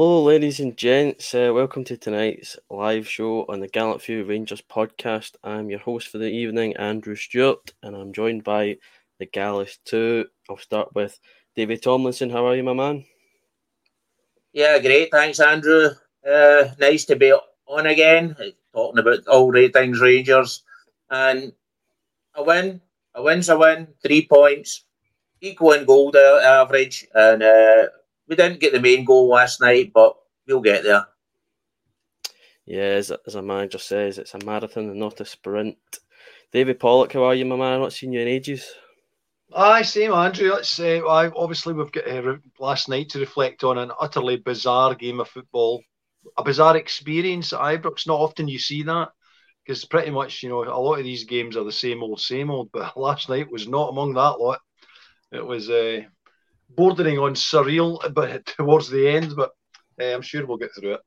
Hello, ladies and gents. Uh, welcome to tonight's live show on the Gallant Few Rangers podcast. I'm your host for the evening, Andrew Stewart, and I'm joined by the Gallus 2. I'll start with David Tomlinson. How are you, my man? Yeah, great. Thanks, Andrew. Uh, nice to be on again, talking about all great things Rangers. And a win, a win's a win, three points, equal in goal average, and uh, we didn't get the main goal last night, but we'll get there. Yeah, as, as a manager says, it's a marathon and not a sprint. David Pollock, how are you, my man? I've not seen you in ages. Aye, same, Andrew. Let's uh, obviously we've got uh, last night to reflect on an utterly bizarre game of football, a bizarre experience at Ibrox. Not often you see that because pretty much you know a lot of these games are the same old, same old. But last night was not among that lot. It was uh, bordering on surreal, but towards the end. But uh, I'm sure we'll get through it.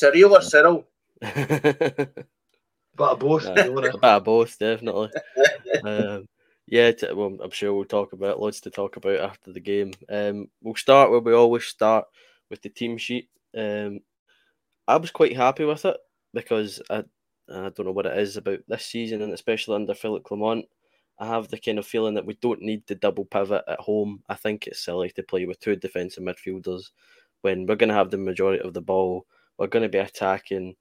Surreal or Cyril? but of both. Yeah, a bit of both, definitely. um, yeah, t- well, I'm sure we'll talk about loads to talk about after the game. Um, we'll start where we always start with the team sheet. Um, I was quite happy with it because I, I don't know what it is about this season and especially under Philip Clement. I have the kind of feeling that we don't need the double pivot at home. I think it's silly to play with two defensive midfielders when we're going to have the majority of the ball. We're going to be attacking.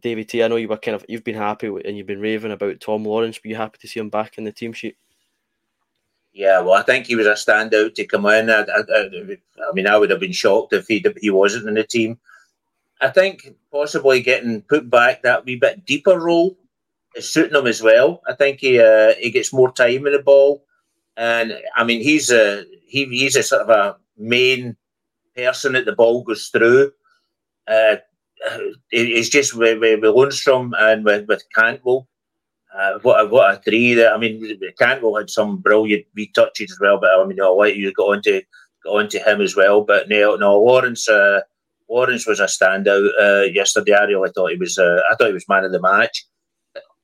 David T, I know you were kind of you've been happy and you've been raving about Tom Lawrence. Were you happy to see him back in the team sheet? Yeah, well, I think he was a standout to come in. I, I, I mean, I would have been shocked if he he wasn't in the team. I think possibly getting put back that wee bit deeper role is suiting him as well. I think he uh, he gets more time in the ball, and I mean he's a he, he's a sort of a main person that the ball goes through. Uh, it's just with, with, with Lundstram and with with Cantwell. Uh, what a, what a three! That I mean, Cantwell had some brilliant retouches as well, but I mean, I'll let you go on to go on to him as well. But no, no, Lawrence. Uh, Lawrence was a standout uh, yesterday. I really thought he was. Uh, I thought he was man of the match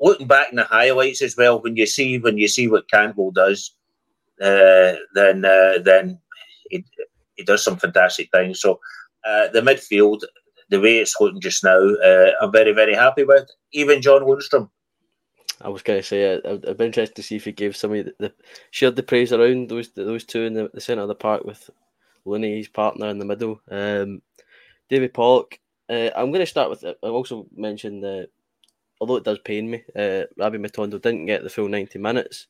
looking back in the highlights as well, when you see when you see what Cantwell does, uh, then uh, then he, he does some fantastic things. So uh, the midfield, the way it's looking just now, uh, I'm very very happy with. Even John Lundstram. I was going to say uh, I'd, I'd be interested to see if he gave somebody the, the shared the praise around those those two in the, the centre of the park with Looney, his partner in the middle. Um, David Pollock. Uh, I'm going to start with. I've also mentioned the although it does pain me, uh, Rabbi Matondo didn't get the full 90 minutes,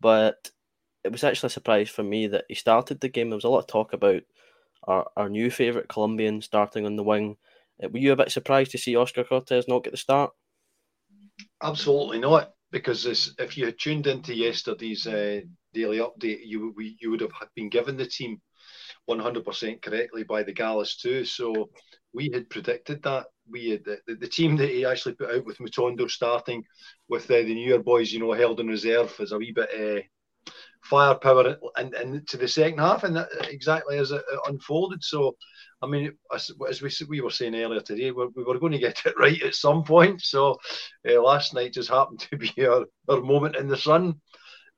but it was actually a surprise for me that he started the game. There was a lot of talk about our, our new favourite Colombian starting on the wing. Uh, were you a bit surprised to see Oscar Cortés not get the start? Absolutely not, because this, if you had tuned into yesterday's uh, daily update, you we, you would have been given the team 100% correctly by the Gallus too. So we had predicted that. We had the, the, team that he actually put out with Matondo starting with uh, the newer boys, you know, held in reserve as a wee bit uh, firepower and, and to the second half, and that exactly as it, unfolded. So, I mean, as, as, we we were saying earlier today, we, we were going to get it right at some point. So, uh, last night just happened to be our, our moment in the sun.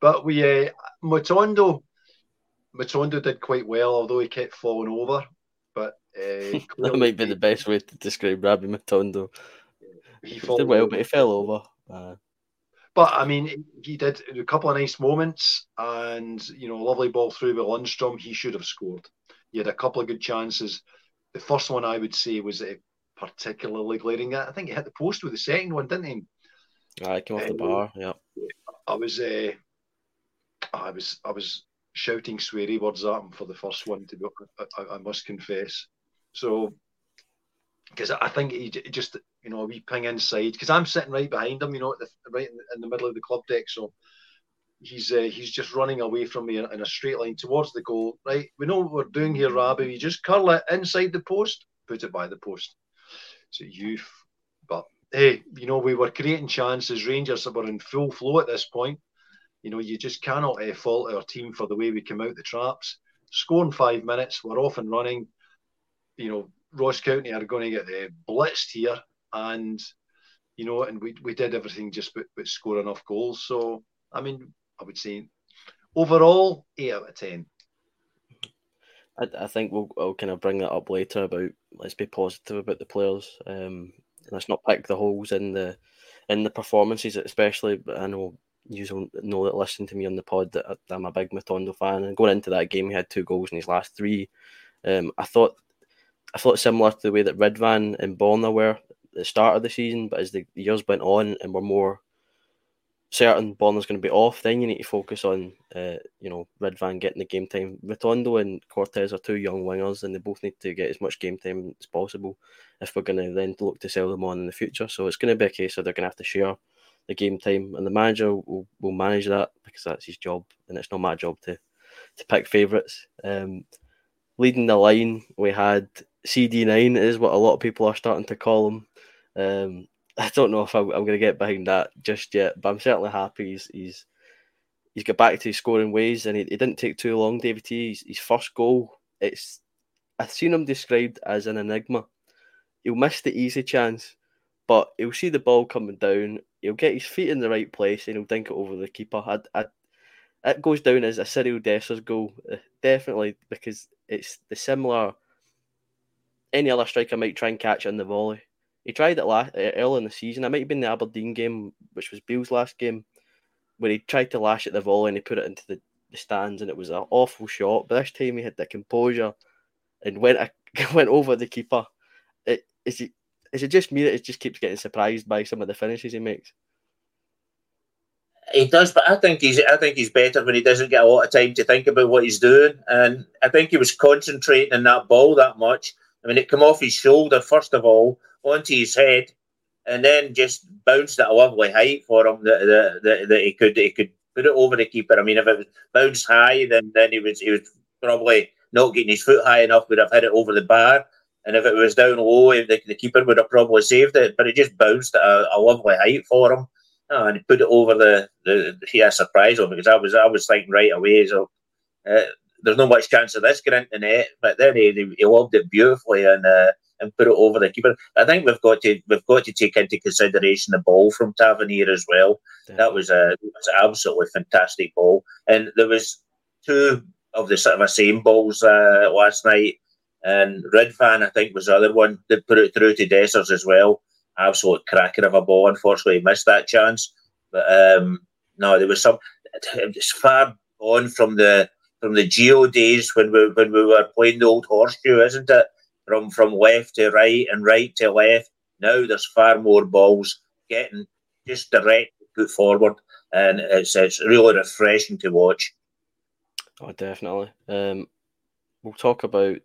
But we, uh, Matondo, Matondo did quite well, although he kept falling over. But uh, that might be the best way to describe Rabbi Matondo. He, he did well, but he fell over. Uh, but I mean, he did a couple of nice moments, and you know, lovely ball through with Lundstram. He should have scored. He had a couple of good chances. The first one I would say was uh, particularly glaring. I think he hit the post with the second one, didn't he? I came off the bar. Yeah. I was. Uh, I was. I was shouting sweary words at him for the first one. To be, I, I must confess. So because I think he just you know a wee ping inside because I'm sitting right behind him, you know, the, right in the, in the, middle of the club deck. So he's uh, he's just running away from me in, in, a straight line towards the goal. Right, we know what we're doing here, Rabbi. We just curl it inside the post, put it by the post. So youth, but hey, you know we were creating chances. Rangers were in full flow at this point. You know, you just cannot uh, fault our team for the way we came out the traps. Scoring five minutes, we're off and running. You know, Ross County are going to get uh, blitzed here, and you know, and we we did everything just but, but score enough goals. So I mean, I would say overall eight out of ten. I, I think we'll, we'll kind of bring that up later about let's be positive about the players. Um, let's not pick the holes in the in the performances, especially. I know you know that listen to me on the pod that I'm a big Matondo fan, and going into that game, he had two goals in his last three. Um, I thought I thought similar to the way that Ridvan and Borna were at the start of the season, but as the years went on and we're more certain Borna's going to be off, then you need to focus on, uh, you know, Ridvan getting the game time. Matondo and Cortés are two young wingers, and they both need to get as much game time as possible if we're going to then look to sell them on in the future. So it's going to be a case of they're going to have to share the game time, and the manager will, will manage that because that's his job, and it's not my job to to pick favourites. Um, leading the line, we had CD9 is what a lot of people are starting to call him. Um, I don't know if I'm, I'm going to get behind that just yet, but I'm certainly happy he's he's, he's got back to his scoring ways, and he didn't take too long. David T. His, his first goal, it's I've seen him described as an enigma. He'll miss the easy chance, but he'll see the ball coming down. He'll get his feet in the right place, and he'll dink it over the keeper. I, I, it goes down as a Cyriel Dessers goal, uh, definitely because it's the similar any other striker might try and catch on the volley. He tried it last, uh, early in the season. It might have been the Aberdeen game, which was Beale's last game, where he tried to lash at the volley and he put it into the, the stands, and it was an awful shot. But this time he had the composure and went went over the keeper. It, is is it just me that it just keeps getting surprised by some of the finishes he makes? He does, but I think he's I think he's better when he doesn't get a lot of time to think about what he's doing. And I think he was concentrating on that ball that much I mean, it came off his shoulder first of all onto his head, and then just bounced at a lovely height for him that, that, that, that he could he could put it over the keeper. I mean, if it bounced high, then then he was he was probably not getting his foot high enough, would have hit it over the bar. And if it was down low, the, the keeper would have probably saved it. But it just bounced at a, a lovely height for him, oh, and he put it over the the. He had a surprise on because I was I was thinking right away. So uh, there's not much chance of this getting into net. But then he, he loved it beautifully and uh, and put it over the keeper. I think we've got to we've got to take into consideration the ball from Tavernier as well. Yeah. That was a was an absolutely fantastic ball, and there was two of the sort of the same balls uh, last night. And Ridvan, I think, was the other one that put it through to Dessers as well. Absolute cracker of a ball. Unfortunately, he missed that chance. But um, no, there was some. It's far on from the from the Gio days when we when we were playing the old horseshoe, isn't it? From from left to right and right to left. Now there's far more balls getting just direct put forward, and it's it's really refreshing to watch. Oh, definitely. Um, we'll talk about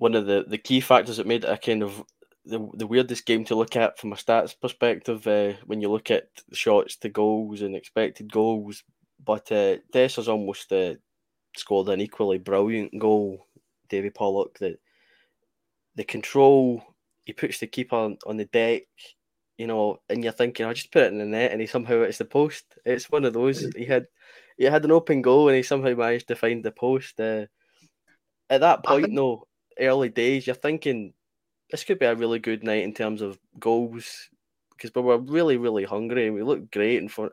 one of the, the key factors that made it a kind of the, the weirdest game to look at from a stats perspective uh, when you look at shots to goals and expected goals. But uh, Dessers almost uh, scored an equally brilliant goal, Davy Pollock. The, the control, he puts the keeper on, on the deck, you know, and you're thinking, I'll just put it in the net, and he somehow hits the post. It's one of those. He had he had an open goal, and he somehow managed to find the post. Uh, at that point, think... though, early days, you're thinking this could be a really good night in terms of goals because we were really, really hungry and we looked great and for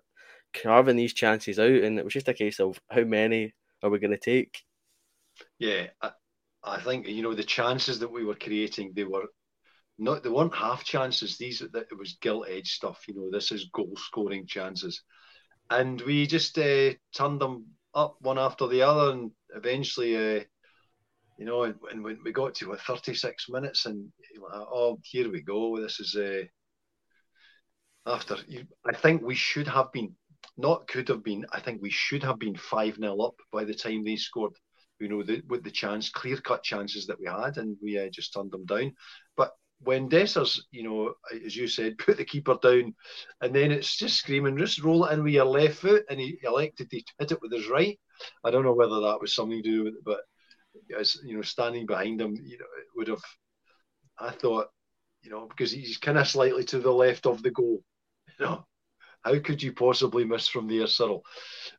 carving these chances out. And it was just a case of how many are we going to take? Yeah, I, I think you know the chances that we were creating, they were not they weren't half chances. These that it was gilt edge stuff. You know, this is goal scoring chances, and we just uh, turned them up one after the other, and eventually. Uh, you know, and, and when we got to what 36 minutes, and oh, here we go. This is uh, after. I think we should have been, not could have been. I think we should have been five 0 up by the time they scored. You know, the, with the chance, clear cut chances that we had, and we uh, just turned them down. But when Dessers, you know, as you said, put the keeper down, and then it's just screaming, just roll it in with your left foot, and he elected to hit it with his right. I don't know whether that was something to do with it, but as you know, standing behind him, you know, would have. I thought, you know, because he's kind of slightly to the left of the goal. You know, how could you possibly miss from there, Cyril?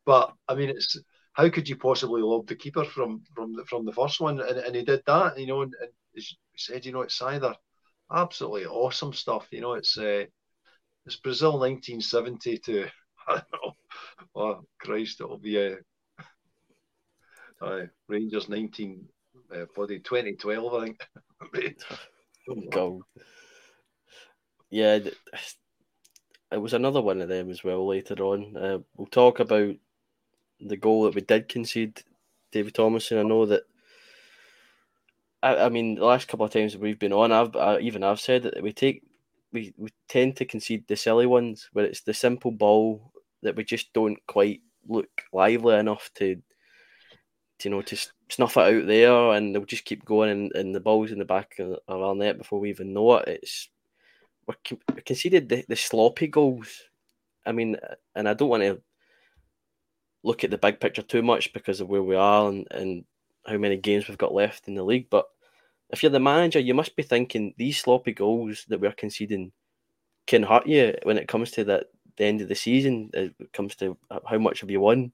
But I mean, it's how could you possibly lob the keeper from from the, from the first one? And, and he did that, you know, and, and he said, you know, it's either absolutely awesome stuff. You know, it's uh, it's Brazil 1970 to I don't know. Oh Christ, it'll be a uh, Rangers 19, uh, bloody 2012, I think. Goal. Yeah, it was another one of them as well later on. Uh, we'll talk about the goal that we did concede, David Thomason. I know that. I, I mean, the last couple of times we've been on, I've I, even I've said that we take we, we tend to concede the silly ones where it's the simple ball that we just don't quite look lively enough to you know, to snuff it out there, and they'll just keep going, and, and the ball's in the back of our net before we even know it. It's we conceded the, the sloppy goals. I mean, and I don't want to look at the big picture too much because of where we are and, and how many games we've got left in the league. But if you're the manager, you must be thinking these sloppy goals that we're conceding can hurt you when it comes to that the end of the season. It comes to uh, how much have you won.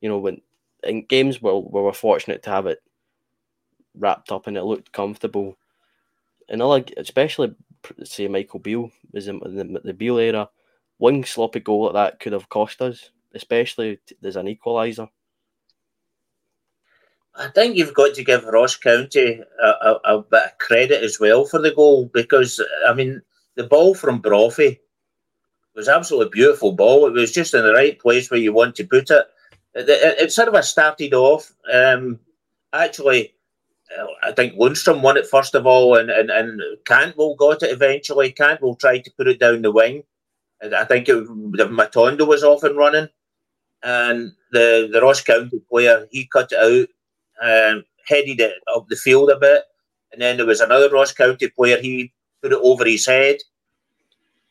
You know, when in games where, where we're fortunate to have it wrapped up and it looked comfortable. And other, especially say Michael Beale was in the, the Beale era, one sloppy goal like that could have cost us, especially there's an equaliser. I think you've got to give Ross County a, a, a, bit of credit as well for the goal because I mean the ball from Brophy was absolutely beautiful ball. It was just in the right place where you want to put it it, sort of started off. Um, actually, uh, I think Lundstram won it first of all, and, and, and Cantwell got it eventually. Cantwell tried to put it down the wing. I think it, Matondo was off and running, and the, the Ross County player he cut it out, um, headed it up the field a bit, and then there was another Ross County player. He put it over his head.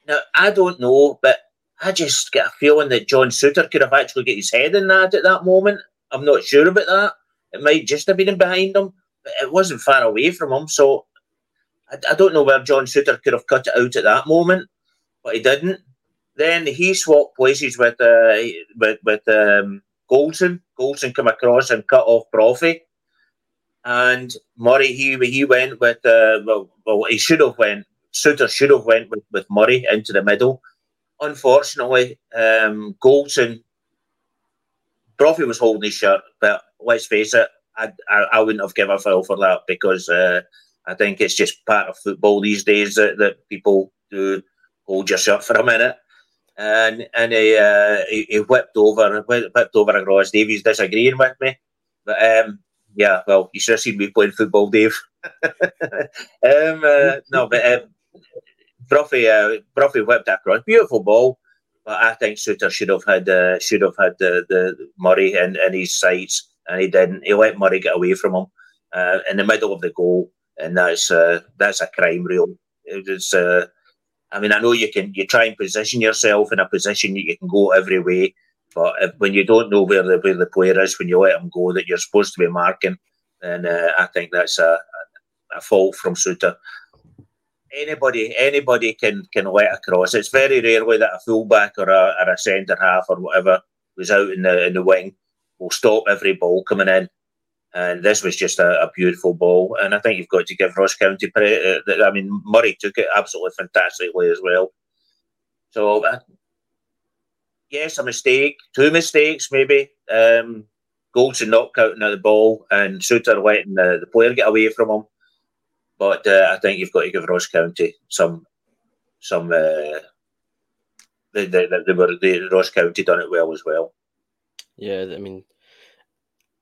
Now I don't know, but I just get a feeling that John Souttar could have actually got his head in that at that moment. I'm not sure about that. It might just have been behind him, but it wasn't far away from him. So I, I don't know where John Souttar could have cut it out at that moment, but he didn't. Then he swapped places with uh, with with um, Goldson. Come across and cut off Brophy, and Murray he he went with uh, well, well he should have went. Souttar should have went with, with Murray into the middle unfortunately, um, Brophy was holding his shirt, but let's face it, I, I, I wouldn't have given a foul for that because uh, I think it's just part of football these days that, that people do hold your shirt for a minute. And and he, uh, he, he whipped over whipped over across. Davies disagreeing with me, but um, yeah, well, you should have seen me playing football, Dave. um, uh, no, but um, Brophy, uh, Brophy whipped across. Beautiful ball. But I think Souttar should have had uh, should have had the, the Murray in, in his sights, and he didn't. He let Murray get away from him uh, in the middle of the goal, and that's uh, that's a crime, real. It was. Uh, I mean, I know you can you try and position yourself in a position that you can go every way, but if, when you don't know where the where the player is when you let him go that you're supposed to be marking, then uh, I think that's a, a fault from Souttar anybody anybody can can let across. It's very rarely that a fullback or a, or a centre half or whatever was out in the in the wing will stop every ball coming in. And this was just a, a beautiful ball, and I think you've got to give Ross County credit. Uh, I mean, Murray took it absolutely fantastically as well. So, uh, yes, a mistake, two mistakes maybe. Um, Goldson not counting the ball, and Souttar letting the, the player get away from him. But uh, I think you've got to give Ross County some some. Uh, they, they, they were the Ross County done it well as well. Yeah, I mean,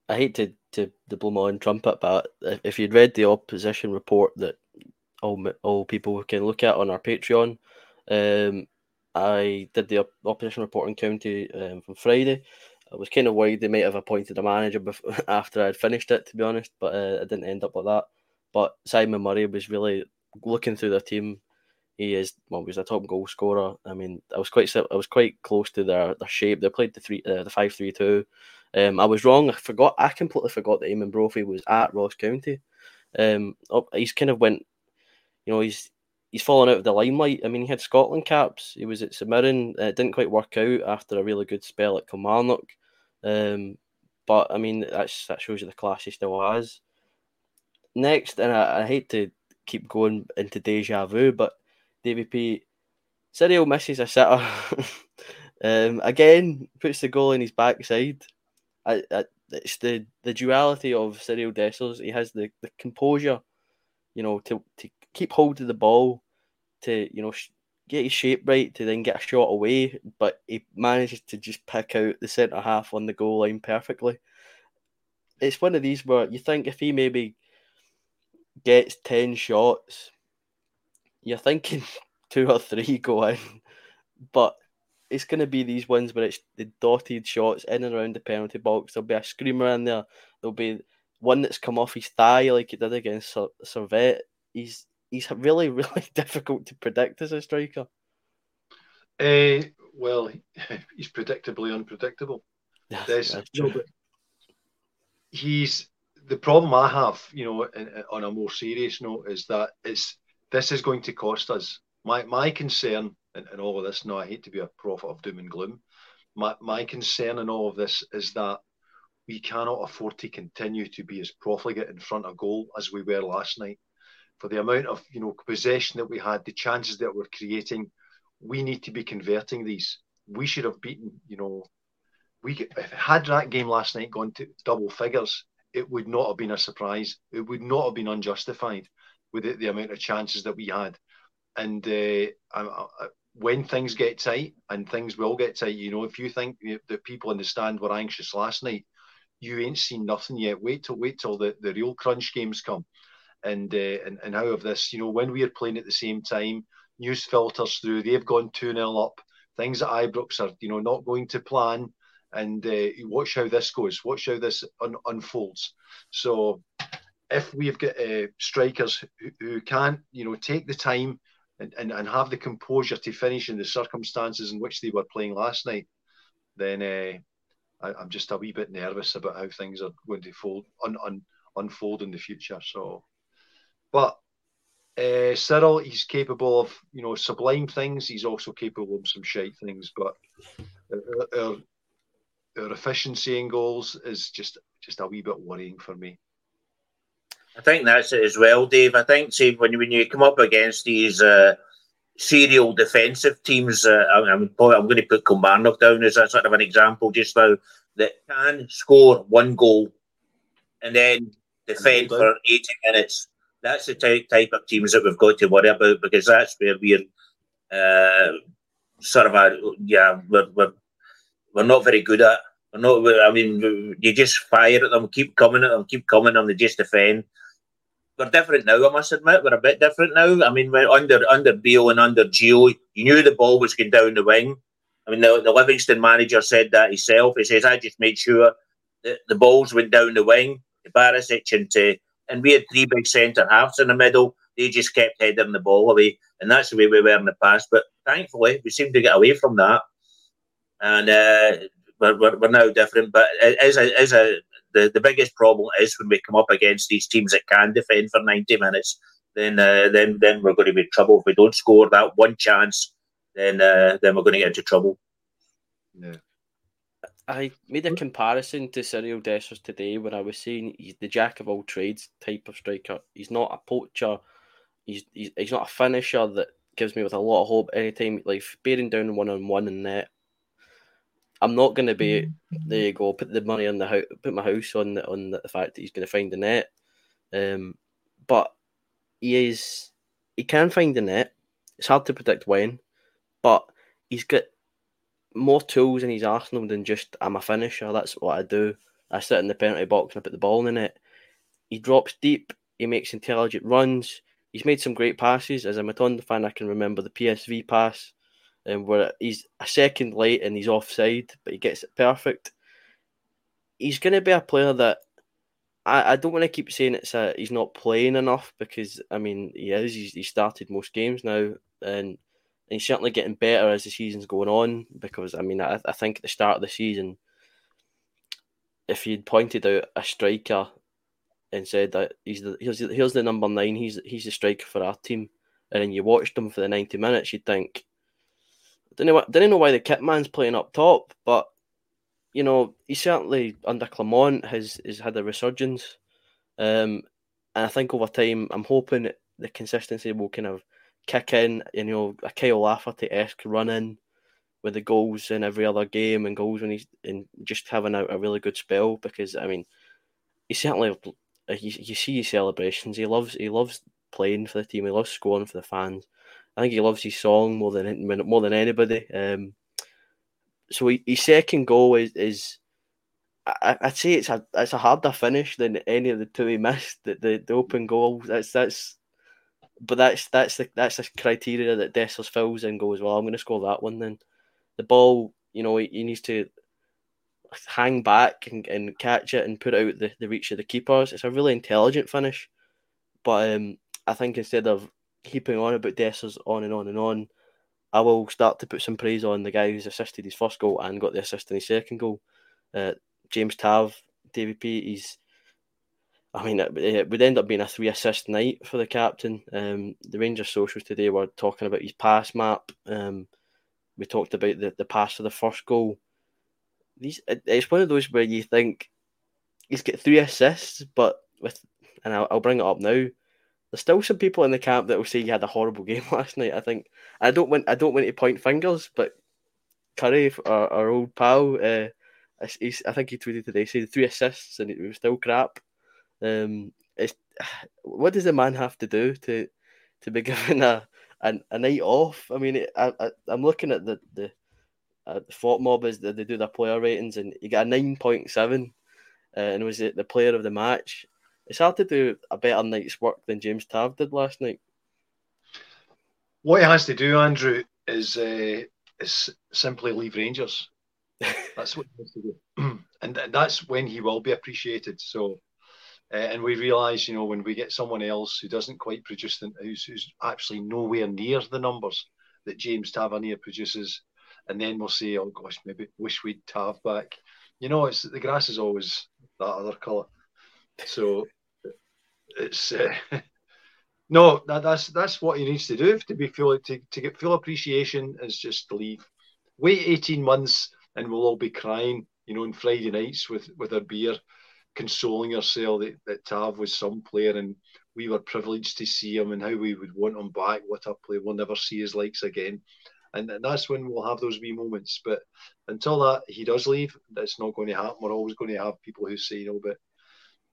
I hate to to, to blow my own trumpet, but if you'd read the opposition report that all all people can look at on our Patreon, um, I did the opposition report in county um, from Friday. I was kind of worried they might have appointed a manager before, after I'd finished it, to be honest, but uh, it didn't end up like that. But Simon Murray was really looking through the team. He is well, he was a top goal scorer. I mean, I was quite I was quite close to their, their shape. They played the three uh, the five three two. Um, I was wrong. I forgot. I completely forgot that Eamon Brophy was at Ross County. Um, he's kind of went. You know, he's he's fallen out of the limelight. I mean, he had Scotland caps. He was at St Mirren. It didn't quite work out after a really good spell at Kilmarnock. Um, but I mean, that's that shows you the class he still has next, and I, I, hate to keep going into deja vu, but Davy P. Cyril misses a sitter. um, again, puts the goal in his backside. I, I, it's the, the duality of Cyriel Dessers. He has the, the composure, you know, to, to keep hold of the ball, to, you know, sh- get his shape right, to then get a shot away, but he manages to just pick out the centre half on the goal line perfectly. It's one of these where you think if he maybe gets 10 shots, you're thinking two or three go in. But it's going to be these ones where it's the dotted shots in and around the penalty box. There'll be a screamer in there. There'll be one that's come off his thigh like he did against Servette. He's he's really really difficult to predict as a striker. Uh, well, he's predictably unpredictable. Yes, no, he's the problem I have, you know, in, in, on a more serious note, is that it's this is going to cost us. My my concern in, in all of this. Now, I hate to be a prophet of doom and gloom. My my concern in all of this is that we cannot afford to continue to be as profligate in front of goal as we were last night. For the amount of you know possession that we had, the chances that we're creating, we need to be converting these. We should have beaten, you know, we if had that game last night gone to double figures it would not have been a surprise. It would not have been unjustified with the, the amount of chances that we had. And uh, I, I, when things get tight, and things will get tight, you know, if you think that people in the stand were anxious last night, you ain't seen nothing yet. Wait till wait till the, the real crunch games come, and uh, and and how of this, you know, when we are playing at the same time, news filters through. They've gone two 0 up. Things at Ibrox are, you know, not going to plan and uh, watch how this goes. Watch how this un- unfolds. So, if we've got uh, strikers who, who can, you know, take the time and, and, and have the composure to finish in the circumstances in which they were playing last night, then uh, I, am just a wee bit nervous about how things are going to fold, un, un, unfold in the future. So, but uh, Cyril, he's capable of you know sublime things. He's also capable of some shite things. But our, our, our efficiency in goals is just just a wee bit worrying for me. I think that's it as well, Dave. I think see when when you come up against these uh, serial defensive teams, uh, I I'm, I'm going to put Kilmarnock down as a sort of an example just now that can score one goal and then defend for 80 minutes. That's the type, type of teams that we've got to worry about because that's where we're uh, sort of a yeah we're, we're we're not very good at. We're. I mean, you just fire at them, keep coming at them, keep coming, and they just defend. We're different now. I must admit, we're a bit different now. I mean, we're under under Beale and under Gio, you knew the ball was going down the wing, I mean, the, the Livingston manager said that himself. He says, I just made sure that the balls went down the wing to Barisic and to, and we had three big centre halves in the middle. They just kept heading the ball away. And that's the way we were in the past. But thankfully, we seem to get away from that. And uh, we're, we're, we're, now different. But as a, as a, the, the biggest problem is when we come up against these teams that can defend for 90 minutes, then uh, then then we're going to be in trouble. If we don't score that one chance, then uh, then we're going to get into trouble. Yeah. I made a comparison to Cyriel Dessers today when I was saying he's the jack of all trades type of striker. He's not a poacher. He's, he's, he's not a finisher that gives me with a lot of hope anytime like bearing down one on one in net. I'm not going to be there. You go. Put the money on the house. Put my house on the, on the fact that he's going to find the net. Um, but he is. He can find the net. It's hard to predict when, but he's got more tools in his arsenal than just I'm a finisher. That's what I do. I sit in the penalty box and I put the ball in it. He drops deep. He makes intelligent runs. He's made some great passes. As a Matondo fan, I can remember the PSV pass, where he's a second late and he's offside, but he gets it perfect. He's going to be a player that I, I don't want to keep saying it's a, he's not playing enough because I mean he is. He's, he started most games now, and and he's certainly getting better as the season's going on. Because I mean, I, I think at the start of the season, if you'd pointed out a striker and said that he's the here's here's the number nine, he's he's the striker for our team, and then you watched him for the ninety minutes, you'd think, know, didn't know why the kit man's playing up top, but you know he certainly under Clement has has had a resurgence, um, and I think over time, I'm hoping the consistency will kind of kick in, you know, a Kyle Lafferty esque run in with the goals in every other game and goals when he's in just having a, a really good spell because I mean he certainly you, you see his celebrations. He loves he loves playing for the team. He loves scoring for the fans I think he loves his song more than more than anybody um, so he, his second goal is is I, would say it's a it's a harder finish than any of the two he missed the, the, the open goal that's that's but that's that's the that's the criteria that Dessers fills and goes well. I'm going to score that one. Then the ball, you know, he, he needs to hang back and, and catch it and put it out the, the reach of the keepers. It's a really intelligent finish, but um, I think instead of keeping on about Dessers on and on and on, I will start to put some praise on the guy who's assisted his first goal and got the assist in his second goal. Uh, James Tav, DVP, He's I mean, it, it, would end up being a three assist night for the captain. Um, the Rangers socials today were talking about his pass map. Um, we talked about the, the pass for the first goal. These it, it's one of those where you think he's got three assists, but with and I'll, I'll bring it up now. There's still some people in the camp that will say he had a horrible game last night. I think I don't want I don't want to point fingers, but Curry, our, our old pal, uh, I think he tweeted today, said three assists and it was still crap. Um, it's what does a man have to do to to be given a a, a night off? I mean, it, I, I am looking at the the uh, the FotMob as they do their player ratings, and he got a nine point seven, uh, and was it the player of the match? It's hard to do a better night's work than James Tav did last night. What he has to do, Andrew, is uh, is simply leave Rangers. That's what he has to do, and that's when he will be appreciated. So uh, and we realise, you know, when we get someone else who doesn't quite produce the, who's, who's actually nowhere near the numbers that James Tavernier produces, and then we'll say, oh gosh, maybe wish we'd Tav back. You know, it's the grass is always that other colour. So it's uh, no, that, that's that's what he needs to do to be full to, to get full appreciation is just leave. Wait eighteen months and we'll all be crying, you know, on Friday nights with with our beer consoling ourselves that, that Tav was some player and we were privileged to see him and how we would want him back. What a player. We'll never see his likes again. And, and that's when we'll have those wee moments. But until that he does leave, that's not going to happen. We're always going to have people who say, you know, but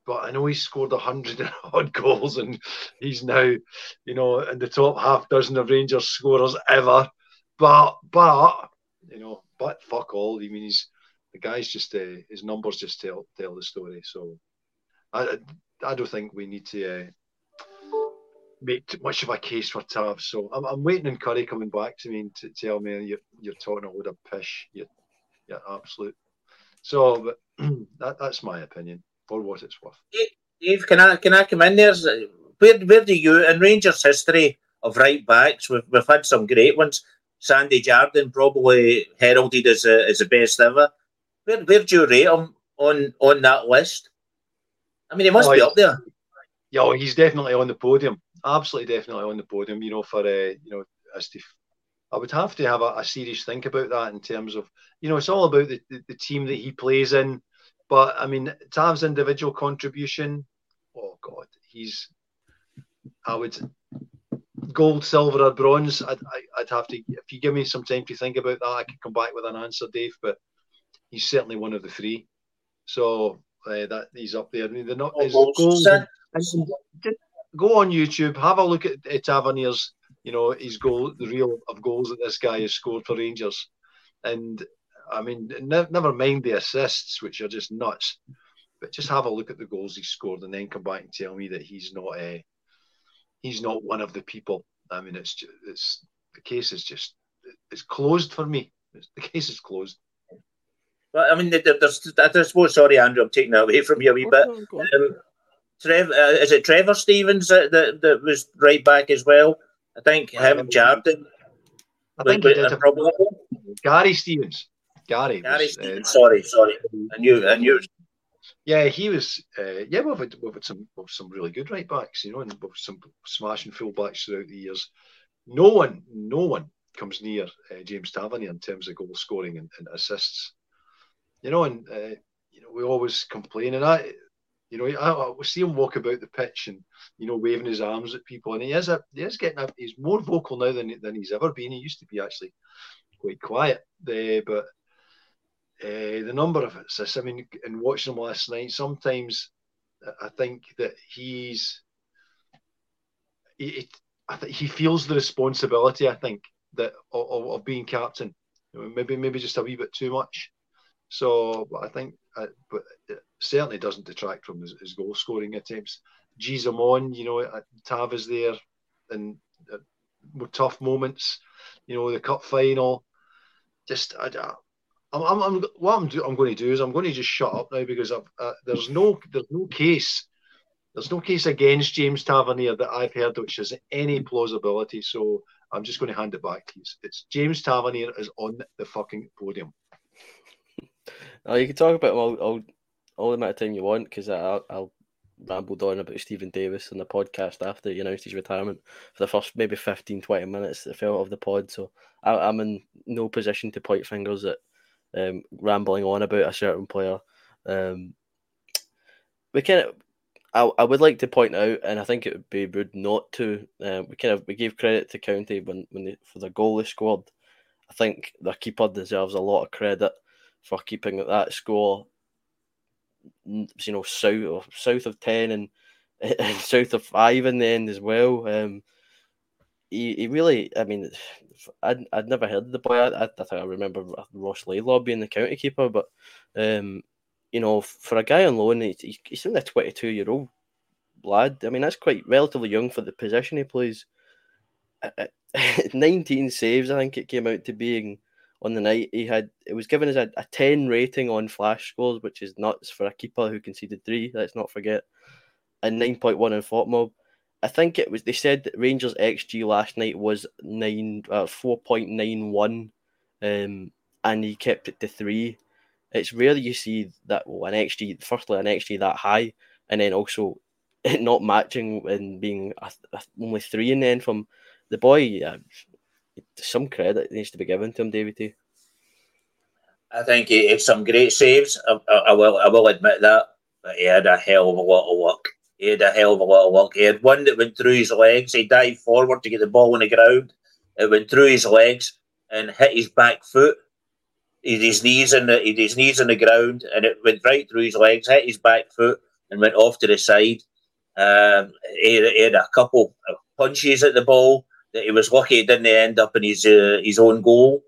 but I know he scored a hundred and odd goals and he's now, you know, in the top half dozen of Rangers scorers ever. But but you know, but fuck all. I mean he's the guys just uh, his numbers just tell tell the story. So I I don't think we need to uh, make too much of a case for Tav. So I'm, I'm waiting on Curry coming back to me to tell me you're you're talking a load of pish. You're, you're absolute. So, but that, that's my opinion for what it's worth. Dave, can I can I come in there? Where where do you in Rangers history of right backs? We've we've had some great ones. Sandy Jardine probably heralded as a, as the best ever. Where where do you rate him on on that list? I mean, he must oh, be up there. Yeah, he's definitely on the podium. Absolutely, definitely on the podium. You know, for uh, you know, as to, I would have to have a, a, serious think about that in terms of, you know, it's all about the, the, the team that he plays in. But I mean, Tav's individual contribution. Oh God, he's. I would gold, silver, or bronze. I'd, I'd have to. If you give me some time to think about that, I could come back with an answer, Dave. But he's certainly one of the three. So uh, that he's up there. I mean, they're not. Oh, goals, go on YouTube, have a look at uh, Tavernier's. You know his goal, the reel of goals that this guy has scored for Rangers, and I mean, ne- never mind the assists, which are just nuts. But just have a look at the goals he scored, and then come back and tell me that he's not a. Uh, he's not one of the people. I mean, it's just, it's the case is just it's closed for me. It's, the case is closed. Well, I mean, there's, I suppose. Sorry, Andrew, I'm taking that away from you a wee bit. Um, Trev, uh, is it Trevor Stevens that, that, that was right back as well? I think him, um, Jardine. I think he did a, Gary Stevens. Gary. Gary was. Uh, sorry, sorry. I knew. I knew. Yeah, he was. Uh, yeah, we've had, we've had some we've some really good right backs, you know, and we've some smashing full backs throughout the years. No one, no one comes near uh, James Tavernier in terms of goal scoring and, and assists. You know, and uh, you know we always complain, and I, you know, I, I see him walk about the pitch and you know waving his arms at people, and he is a, he is getting a, he's more vocal now than than he's ever been. He used to be actually quite quiet, uh, but uh, the number of assists. I mean, in watching him last night, sometimes I think that he's he, I think he feels the responsibility. I think that of, of being captain, maybe maybe just a wee bit too much. So, but I think, uh, but it certainly doesn't detract from his, his goal scoring attempts. G's on, you know, uh, Tav is there, and uh, tough moments. You know, the cup final. Just, I, I'm, I'm, I'm what I'm, do, I'm going to do is I'm going to just shut up now because uh, there's no there's no case there's no case against James Tavernier that I've heard which has any plausibility. So I'm just going to hand it back you. It's James Tavernier is on the fucking podium. Oh, you can talk about all, all, all the amount of time you want because I'll, I'll rambled on about Steven Davis on the podcast after he announced his retirement for the first maybe 15, 20 minutes, I felt, of the pod. So I, am in no position to point fingers at um, rambling on about a certain player. Um, we kind of, I, I would like to point out, and I think it would be rude not to. Uh, we kind of we gave credit to County when when they, for the goal they scored. I think their keeper deserves a lot of credit for keeping that score. You know, south south of ten and, and south of five in the end as well. Um, he, he really, I mean, I'd, I'd never heard of the boy. I, I, think I remember Ross Laidlaw being the county keeper, but um, you know, for a guy on loan, he, he's only a 22 year old lad. I mean, that's quite relatively young for the position he plays. 19 saves, I think it came out to being on the night. He had it was given as a, a 10 rating on flash scores, which is nuts for a keeper who conceded three. Let's not forget, and 9.1 in FotMob. I think it was. They said that Rangers XG last night was nine, uh, four point nine one, um, and he kept it to three. It's rare you see that well, an XG. Firstly, an XG that high, and then also it not matching and being a, a, only three in the end from the boy. Uh, some credit needs to be given to him, David. I think he had some great saves. I, I, I will. I will admit that, but he had a hell of a lot of work. He had a hell of a lot of work. He had one that went through his legs. He dived forward to get the ball on the ground. It went through his legs and hit his back foot. He had his knees in the his knees on the ground, and it went right through his legs, hit his back foot, and went off to the side. Um, he, he, had a couple of punches at the ball that he was lucky it didn't end up in his uh, his own goal.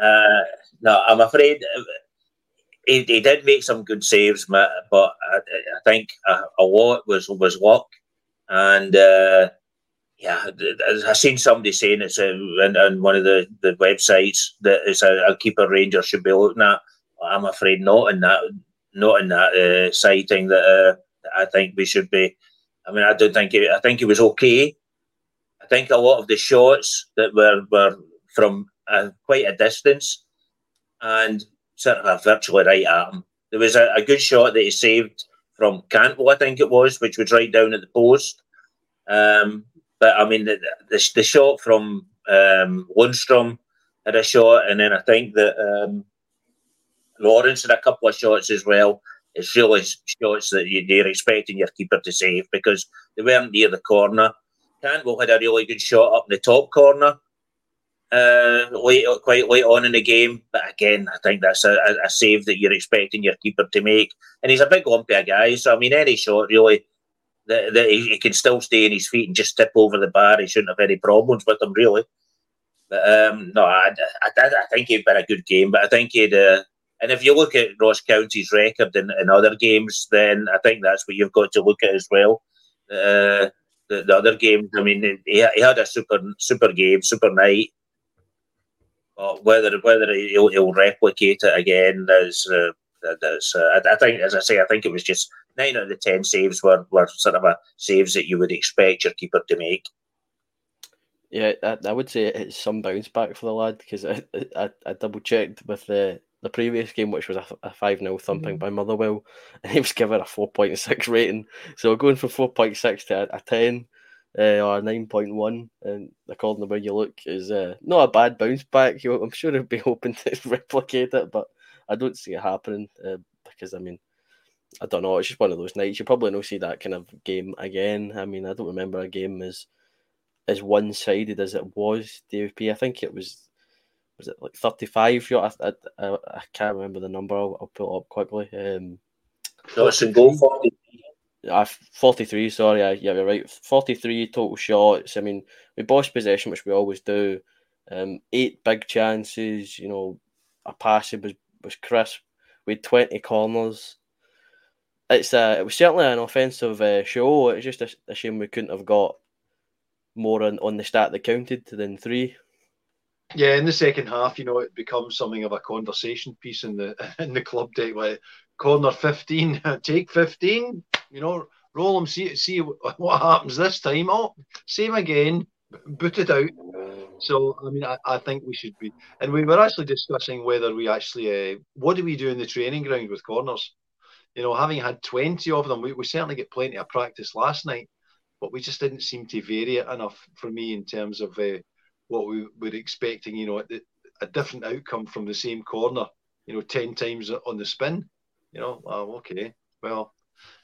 Uh, no, I'm afraid he, he did make some good saves, but I, I think a, a, lot was was luck, and uh, yeah, I seen somebody saying it's a, in, one of the, the websites that it's a, a keeper Ranger should be looking at. I'm afraid not in that not in that uh, sighting that uh, I think we should be. I mean, I don't think it, I think it was okay. I think a lot of the shots that were were from uh, quite a distance and certainly virtually right at him. There was a, a, good shot that he saved from Cantwell, I think it was, which was right down at the post. Um, but I mean, the, the, the shot from um, Lundstram had a shot, and then I think that um, Lawrence had a couple of shots as well. It's really shots that you're expecting your keeper to save because they weren't near the corner. Cantwell had a really good shot up in the top corner uh, late, quite late on in the game. But again, I think that's a, a, save that you're expecting your keeper to make. And he's a big lumpy guy, so I mean, any shot really that, that he, he, can still stay in his feet and just tip over the bar. He shouldn't have any problems with him really. But um, no, I, I, I think he'd been a good game, but I think he'd. Uh, and if you look at Ross County's record in, in other games, then I think that's what you've got to look at as well. Uh, the, the other games, I mean, he, he had a super super game, super night. Uh, whether whether he'll, he'll, replicate it again is uh, that's uh, I, I, think as I say I think it was just nine out of the ten saves were, were sort of a saves that you would expect your keeper to make. Yeah, I, I would say it's some bounce back for the lad because I, I, I double checked with the the previous game, which was a, 5 0 thumping mm. by Motherwell, and he was given a 4.6 rating. So going from 4.6 to a, a 10 uh, or 9.1, and according to where you look, is uh, not a bad bounce back. I'm sure he'll be hoping to replicate it, but I don't see it happening uh, because, I mean, I don't know. It's just one of those nights. You probably don't see that kind of game again. I mean, I don't remember a game as as one sided as it was. DFP. I think it was was it like 35 shot? I, I, I can't remember the number. I'll, I'll pull it up quickly. Um, Dawson goal 43. Uh, 43, sorry. Yeah, you're right. 43 total shots. I mean, we bossed possession, which we always do. Um, eight big chances. You know, a pass was, was crisp. We had 20 corners. It's uh, It was certainly an offensive uh, show. It's just a, a shame we couldn't have got more on, on the stat that counted than three. Yeah, in the second half, you know, it becomes something of a conversation piece in the in the club deck. Like corner fifteen, take fifteen. You know, roll them, see see what happens this time. Oh, same again, boot it out. So I mean, I, I think we should be, and we were actually discussing whether we actually uh, what do we do in the training ground with corners. You know, having had twenty of them, we, we certainly get plenty of practice last night, but we just didn't seem to vary it enough for me in terms of. Uh, what we were expecting, you know, a different outcome from the same corner, you know, 10 times on the spin. You know, oh, okay, well,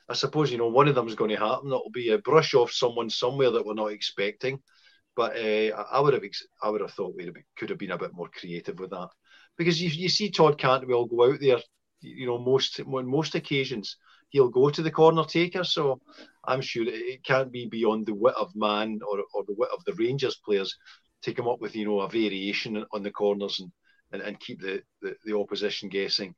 I suppose, you know, one of them is going to happen. It'll be a brush off someone somewhere that we're not expecting. But uh, I would have, I would have thought we could have been a bit more creative with that, because you, you see Todd Cantwell go out there, you know, most on most occasions he'll go to the corner taker. So I'm sure it can't be beyond the wit of man or, or the wit of the Rangers players to come up with you know a variation on the corners and, and, and keep the, the, the opposition guessing.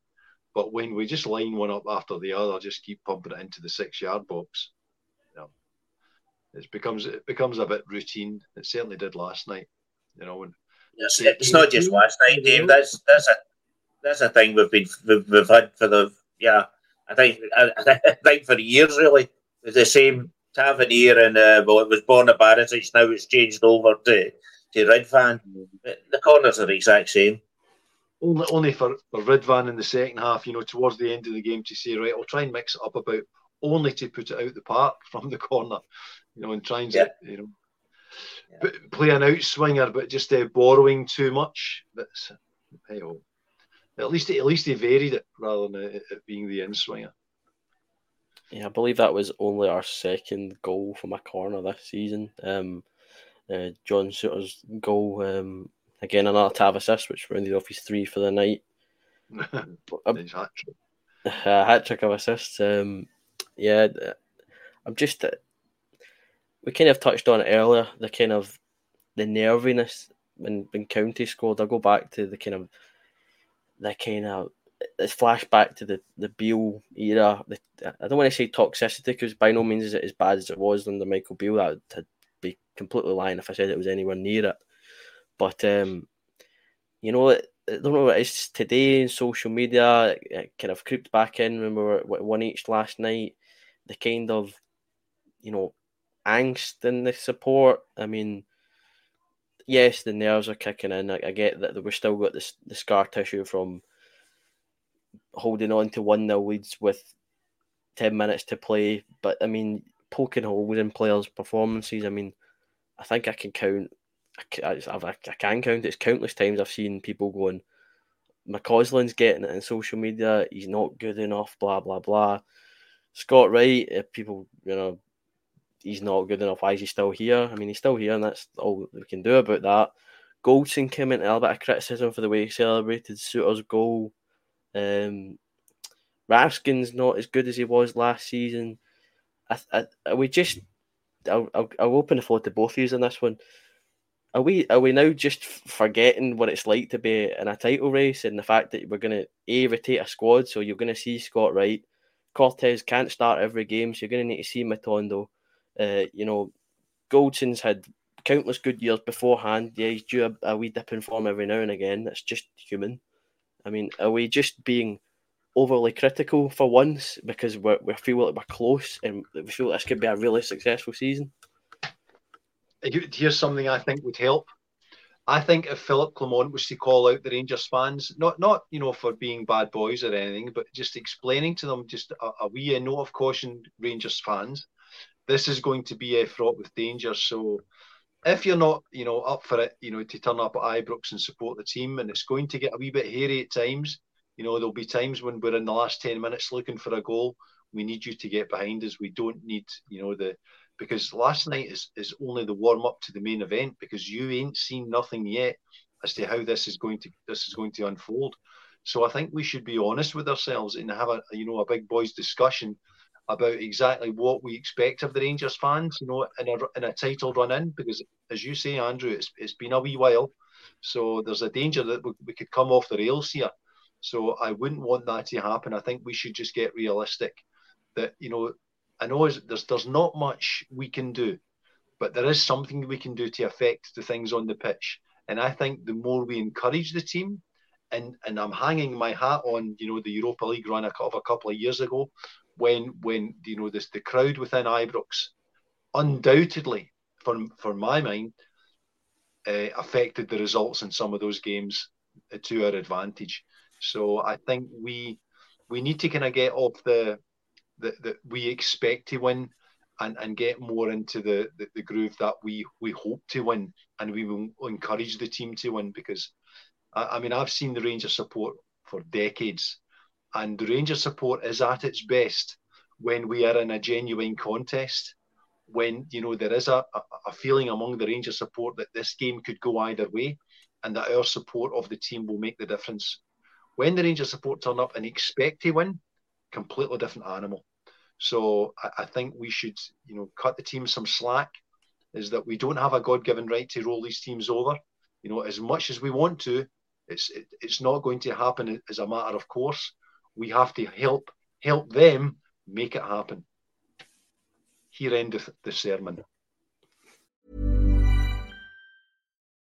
But when we just line one up after the other, just keep pumping it into the six yard box, you know, it becomes it becomes a bit routine. It certainly did last night. You know, when yes, it's not just last night, Dave. That's that's a that's a thing we've been we've, we've had for the yeah. I think I, I think for years really. It's the same Tavernier and uh, well, it was Borna Barisic. Now it's changed over to to Ridvan. The corners are the exact same. Only, only for, for Ridvan in the second half, you know, towards the end of the game to say, right, I'll try and mix it up about only to put it out the park from the corner, you know, and trying and, yeah. you know, yeah. play an outswinger, but just uh, borrowing too much. That's, hey, oh. At least, at least he varied it rather than it, it being the in swinger. Yeah, I believe that was only our second goal from a corner this season. Um, uh, John Souttar's goal. Um, again, another Tav assist, which rounded off his three for the night. a, hat trick. A hat trick of assists. Um, yeah, I'm just. Uh, we kind of touched on it earlier. The kind of the nerviness when when County scored. I go back to the kind of the kind of it's flashback to the the Beale era. The, I don't want to say toxicity because by no means is it as bad as it was under Michael Beale. That would be completely lying if I said it was anywhere near it. But um, you know, I don't know what it is today in social media. It kind of creeped back in when we were one each last night. The kind of, you know, angst in the support. I mean, yes, the nerves are kicking in. I, I get that we've still got this the scar tissue from holding on to one nil leads with ten minutes to play. But I mean, poking holes in players' performances. I mean, I think I can count. I, I, I can count. It's countless times I've seen people going. McCausland's getting it in social media. He's not good enough. Blah blah blah. Scott Wright. If people, you know, he's not good enough. Why is he still here? I mean, he's still here, and that's all we can do about that. Goldson came into a bit of criticism for the way he celebrated Souttar's goal. Um, Raskin's not as good as he was last season. I, I, we just, I'll, I'll, I'll open the floor to both of you on this one. Are we are we now just forgetting what it's like to be in a title race and the fact that we're going to a rotate a squad? So you're going to see Scott Wright, Cortés can't start every game, so you're going to need to see Matondo. Uh, you know, Goldson's had countless good years beforehand. Yeah, he's due a, a wee dip in form every now and again. That's just human. I mean, are we just being overly critical for once because we're we feel like we're close and we feel like this could be a really successful season? Here's something I think would help. I think if Philip Clement was to call out the Rangers fans, not not you know for being bad boys or anything, but just explaining to them just a, a wee note of caution, Rangers fans this is going to be a fraught with danger. So if you're not, you know, up for it, you know, to turn up at Ibrox and support the team, and it's going to get a wee bit hairy at times. You know, there'll be times when we're in the last ten minutes looking for a goal. We need you to get behind us. We don't need, you know, the because last night is is only the warm up to the main event because you ain't seen nothing yet as to how this is going to this is going to unfold. So I think we should be honest with ourselves and have a you know a big boys discussion about exactly what we expect of the Rangers fans, you know, in a, in a title run in, because as you say, Andrew, it's, it's been a wee while. So there's a danger that we, we could come off the rails here. So I wouldn't want that to happen. I think we should just get realistic that, you know, I know there's, there's not much we can do, but there is something we can do to affect the things on the pitch. And I think the more we encourage the team, and, and I'm hanging my hat on, you know, the Europa League run of a couple of years ago, when when you know this the crowd within Ibrox undoubtedly for for my mind uh, affected the results in some of those games uh, to our advantage. So I think we we need to kind of get off the that we expect to win and, and get more into the, the, the, groove that we, we hope to win and we will encourage the team to win because I, I mean I've seen the Rangers support for decades and the Rangers support is at its best when we are in a genuine contest. When you know there is a, a feeling among the Rangers support that this game could go either way, and that our support of the team will make the difference. When the Rangers support turn up and expect to win, completely different animal. So I, I think we should, you know, cut the team some slack. Is that we don't have a God-given right to roll these teams over. You know, as much as we want to, it's it, it's not going to happen as a matter of course we have to help help them make it happen. Here endeth the sermon.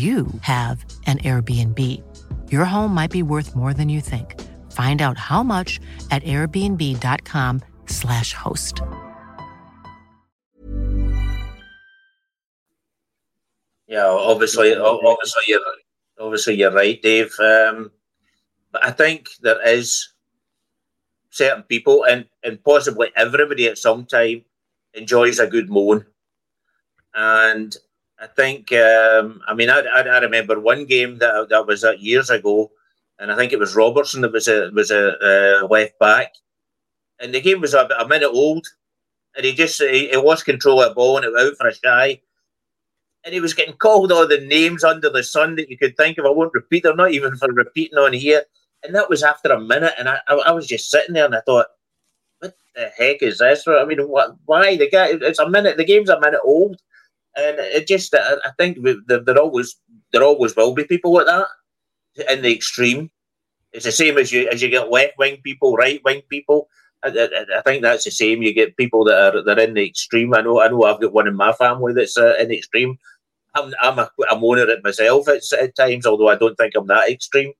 you have an Airbnb. Your home might be worth more than you think. Find out how much at airbnb.com/slash host. Yeah, obviously, obviously you're obviously you're right, Dave. Um, but I think there is certain people, and and possibly everybody at some time enjoys a good moan. And I think, um, I mean, I, I, I, remember one game that that was uh, years ago, and I think it was Robertson that was a was a uh, left back, and the game was a, a minute old, and he just he, he lost control of the ball and it was out for a shy. And he was getting called all the names under the sun that you could think of. I won't repeat them, not even for repeating on here. And that was after a minute, and I, I, I was just sitting there and I thought, what the heck is this? I mean, what, why the guy? It's a minute. The game's a minute old, and it just. I, I think there always there always will be people like that in the extreme. It's the same as you as you get left wing people, right wing people. I, I, I, think that's the same. You get people that are they're in the extreme. I know. I know. I've got one in my family that's uh, in the extreme. I'm I'm a, I'm owner it myself at, at times, although I don't think I'm that extreme.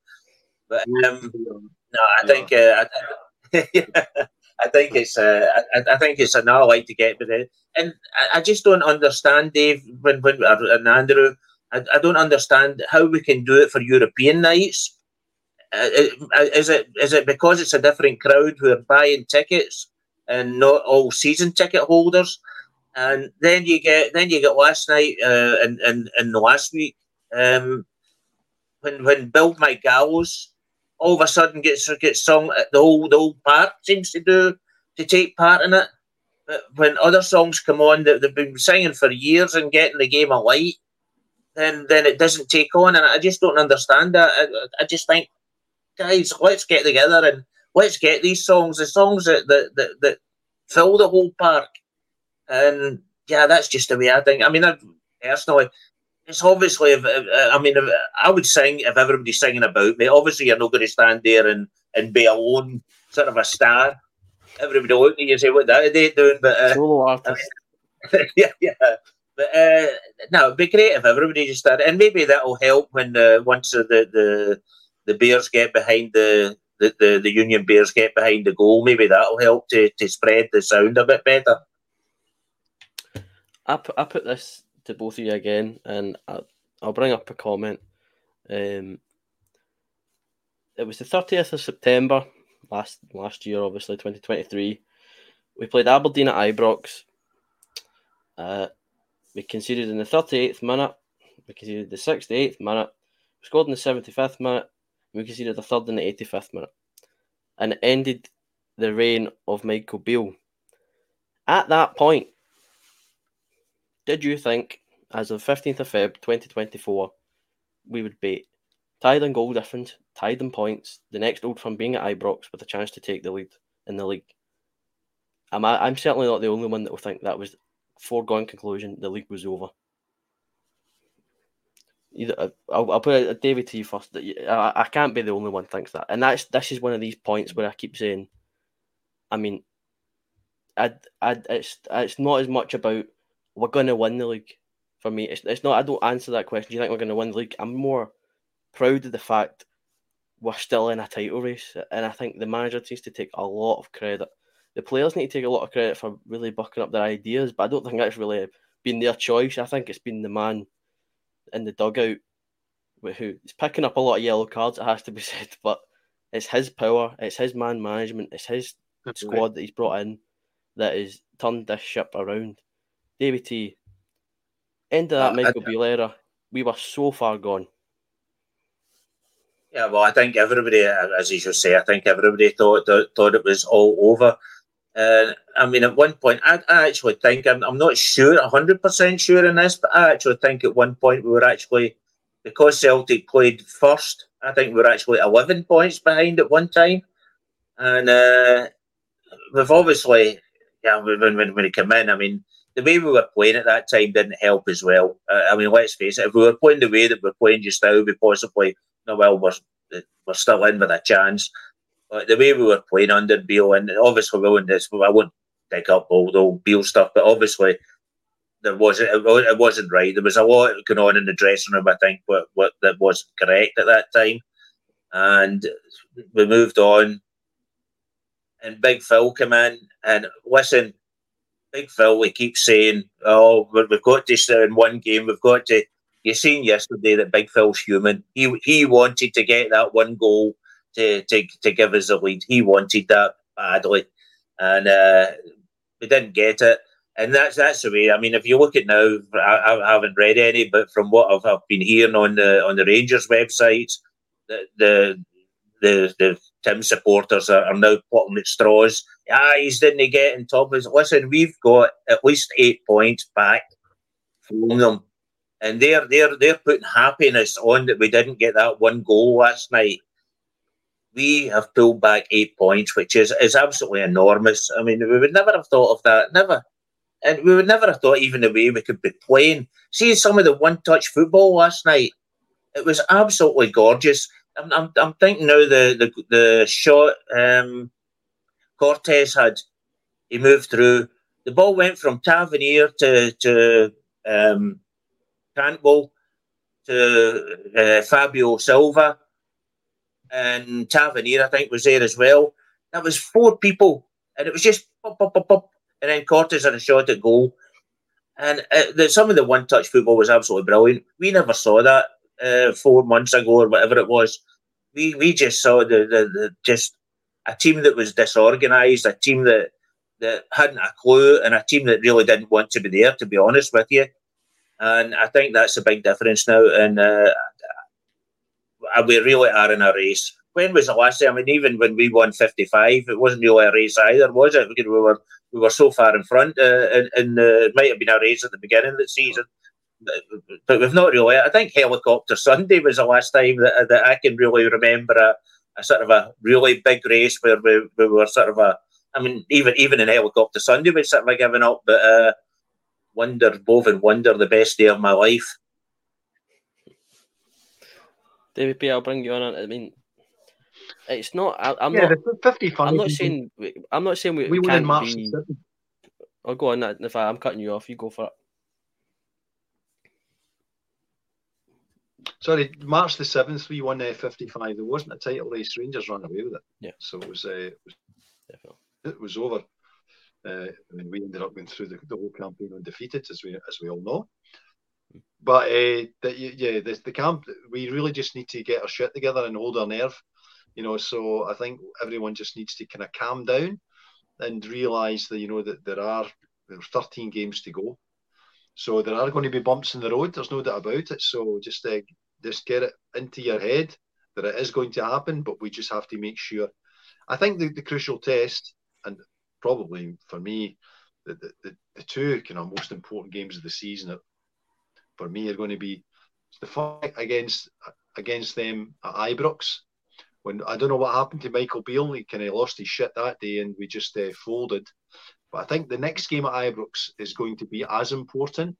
But um, no, I think uh, I, I, think it's uh, I, I, think it's another way to get with it, and I, I, just don't understand, Dave, when when and Andrew, I, I don't understand how we can do it for European nights uh, uh, is it is it because it's a different crowd who are buying tickets and not all season ticket holders? And then you get then you get last night uh, and and and last week um, when when Build My Gallows all of a sudden gets gets sung at the whole the whole park seems to do to take part in it. But when other songs come on that they've been singing for years and getting the game of light, then then it doesn't take on, and I just don't understand that. I, I just think guys, let's get together and let's get these songs, the songs that that that, that fill the whole park. And yeah, that's just the way I think. I mean, I, personally, it's obviously. If, I mean, if, I would sing if everybody's singing about me. Obviously, you're not going to stand there and and be alone, sort of a star. Everybody look at you and say, "What that are they doing?" But uh, solo artist. yeah, yeah. But uh, no, it'd be great if everybody just started, and maybe that'll help when uh, once the the the Bears get behind the, the, the, the Union Bears get behind the goal. Maybe that'll help to, to spread the sound a bit better. I put, I put this to both of you again, and I, will bring up a comment. Um, it was the 30th of September last last year, obviously 2023. We played Aberdeen at Ibrox. Uh, we conceded in the 38th minute. We conceded the 68th minute. We scored in the 75th minute. We conceded the third in the 85th minute and it ended the reign of Michael Beale. At that point, did you think, as of 15th of Feb 2024, we would be tied in goal difference, tied in points, the next Old Firm being at Ibrox with a chance to take the lead in the league? I'm, I'm certainly not the only one that will think that was foregone conclusion, the league was over either uh, I'll, I'll put a David to you first. I, I can't be the only one thinks that, and that's this is one of these points where I keep saying, I mean, I, I, it's it's not as much about we're going to win the league for me. It's, it's not. I don't answer that question. Do you think we're going to win the league? I'm more proud of the fact we're still in a title race, and I think the manager needs to take a lot of credit. The players need to take a lot of credit for really bucking up their ideas, but I don't think that's really been their choice. I think it's been the man in the dugout who is picking up a lot of yellow cards, it has to be said, but it's his power, it's his man management, it's his squad that he's brought in that has turned this ship around. David T, end of that uh, Michael Beale era, we were so far gone. Yeah, well, I think everybody, as you just say, I think everybody thought thought it was all over. Uh, I mean, at one point, I, I actually think I'm, I'm not sure, hundred percent sure in this, but I actually think at one point we were actually because Celtic played first. I think we were actually eleven points behind at one time, and uh, we've obviously, yeah, when when when we came in, I mean, the way we were playing at that time didn't help as well. Uh, I mean, let's face it, if we were playing the way that we're playing just now, we possibly, no, well, we're we're still in with a chance. But the way we were playing under Beale, and obviously we won't, this, I won't pick up all the old Beale stuff, but obviously there wasn't it wasn't right. There was a lot going on in the dressing room, I think, what, what that wasn't correct at that time. And we moved on. And Big Phil came in and listen, Big Phil, we keep saying, oh, we've got to sit in one game, we've got to you seen yesterday that Big Phil's human. He he wanted to get that one goal to to, to give us a lead. He wanted that badly, and uh, we didn't get it. And that's that's the way. I mean, if you look at now, I, I haven't read any, but from what I've, I've, been hearing on the on the Rangers websites, the the the, the Tim supporters are, are now plucking at straws. Ah, he's didn't get in top. Listen, we've got at least eight points back from them and they're they're they're putting happiness on that we didn't get that one goal last night. We have pulled back eight points, which is is absolutely enormous. I mean, we would never have thought of that, never, and we would never have thought even the way we could be playing. Seeing some of the one-touch football last night, it was absolutely gorgeous. I'm I'm, I'm thinking now the the the shot um, Cortés had, he moved through. The ball went from Tavernier to to um, Cantwell to uh, Fabio Silva and Tavernier, I think, was there as well. That was four people, and it was just pop, pop, pop, pop, and then Cortés had a shot at goal. And uh, the, some of the one-touch football was absolutely brilliant. We never saw that uh, four months ago or whatever it was. We we just saw the, the, the just a team that was disorganised, a team that that hadn't a clue, and a team that really didn't want to be there. To be honest with you, and I think that's a big difference now. And uh, we really are in a race. When was the last time? I mean, even when we won 55, it wasn't really a race either, was it? Because We were we were so far in front, uh, and, and uh, it might have been a race at the beginning of the season. But we've not really. I think Helicopter Sunday was the last time that, that I can really remember a, a sort of a really big race where we, we were sort of a. I mean, even even in Helicopter Sunday, we sort of giving up, but uh, wonder, Boven wonder, the best day of my life. David P, I'll bring you on. I mean, it's not. I, am yeah, not. Fifty-five. I'm not saying. I'm not saying we, we can't March be. I'll go on that. If I, I'm cutting you off, you go for it. Sorry, March the seventh, we won uh, fifty-five. There wasn't a title race. Rangers ran away with it. Yeah. So it was. Uh, it was, it was over. Uh, I mean, we ended up going through the, the whole campaign undefeated, as we as we all know. But uh, the, yeah, the, the camp, we really just need to get our shit together and hold our nerve, you know. So I think everyone just needs to kind of calm down and realise that you know that there are there's 13 games to go, so there are going to be bumps in the road. There's no doubt about it. So just uh, just get it into your head that it is going to happen, but we just have to make sure. I think the, the crucial test, and probably for me, the, the, the two kind of most important games of the season for me are going to be the fight against against them at Ibrox. When I don't know what happened to Michael Beale, he kind of lost his shit that day, and we just uh, folded. But I think the next game at Ibrox is going to be as important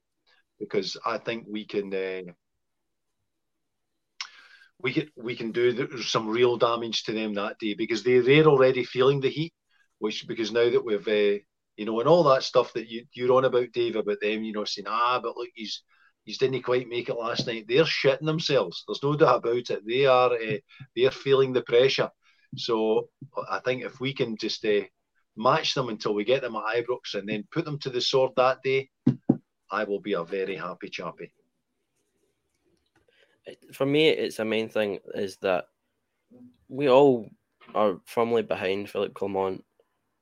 because I think we can uh, we can we can do some real damage to them that day because they they're already feeling the heat which because now that we've uh, you know and all that stuff that you you're on about Dave about them you know saying ah but look he's he's didn't quite make it last night. They're shitting themselves. There's no doubt about it. They are uh, they're feeling the pressure. So I think if we can just uh, match them until we get them at Ibrox and then put them to the sword that day I will be a very happy chappy for me it's the main thing is that we all are firmly behind Philip Clement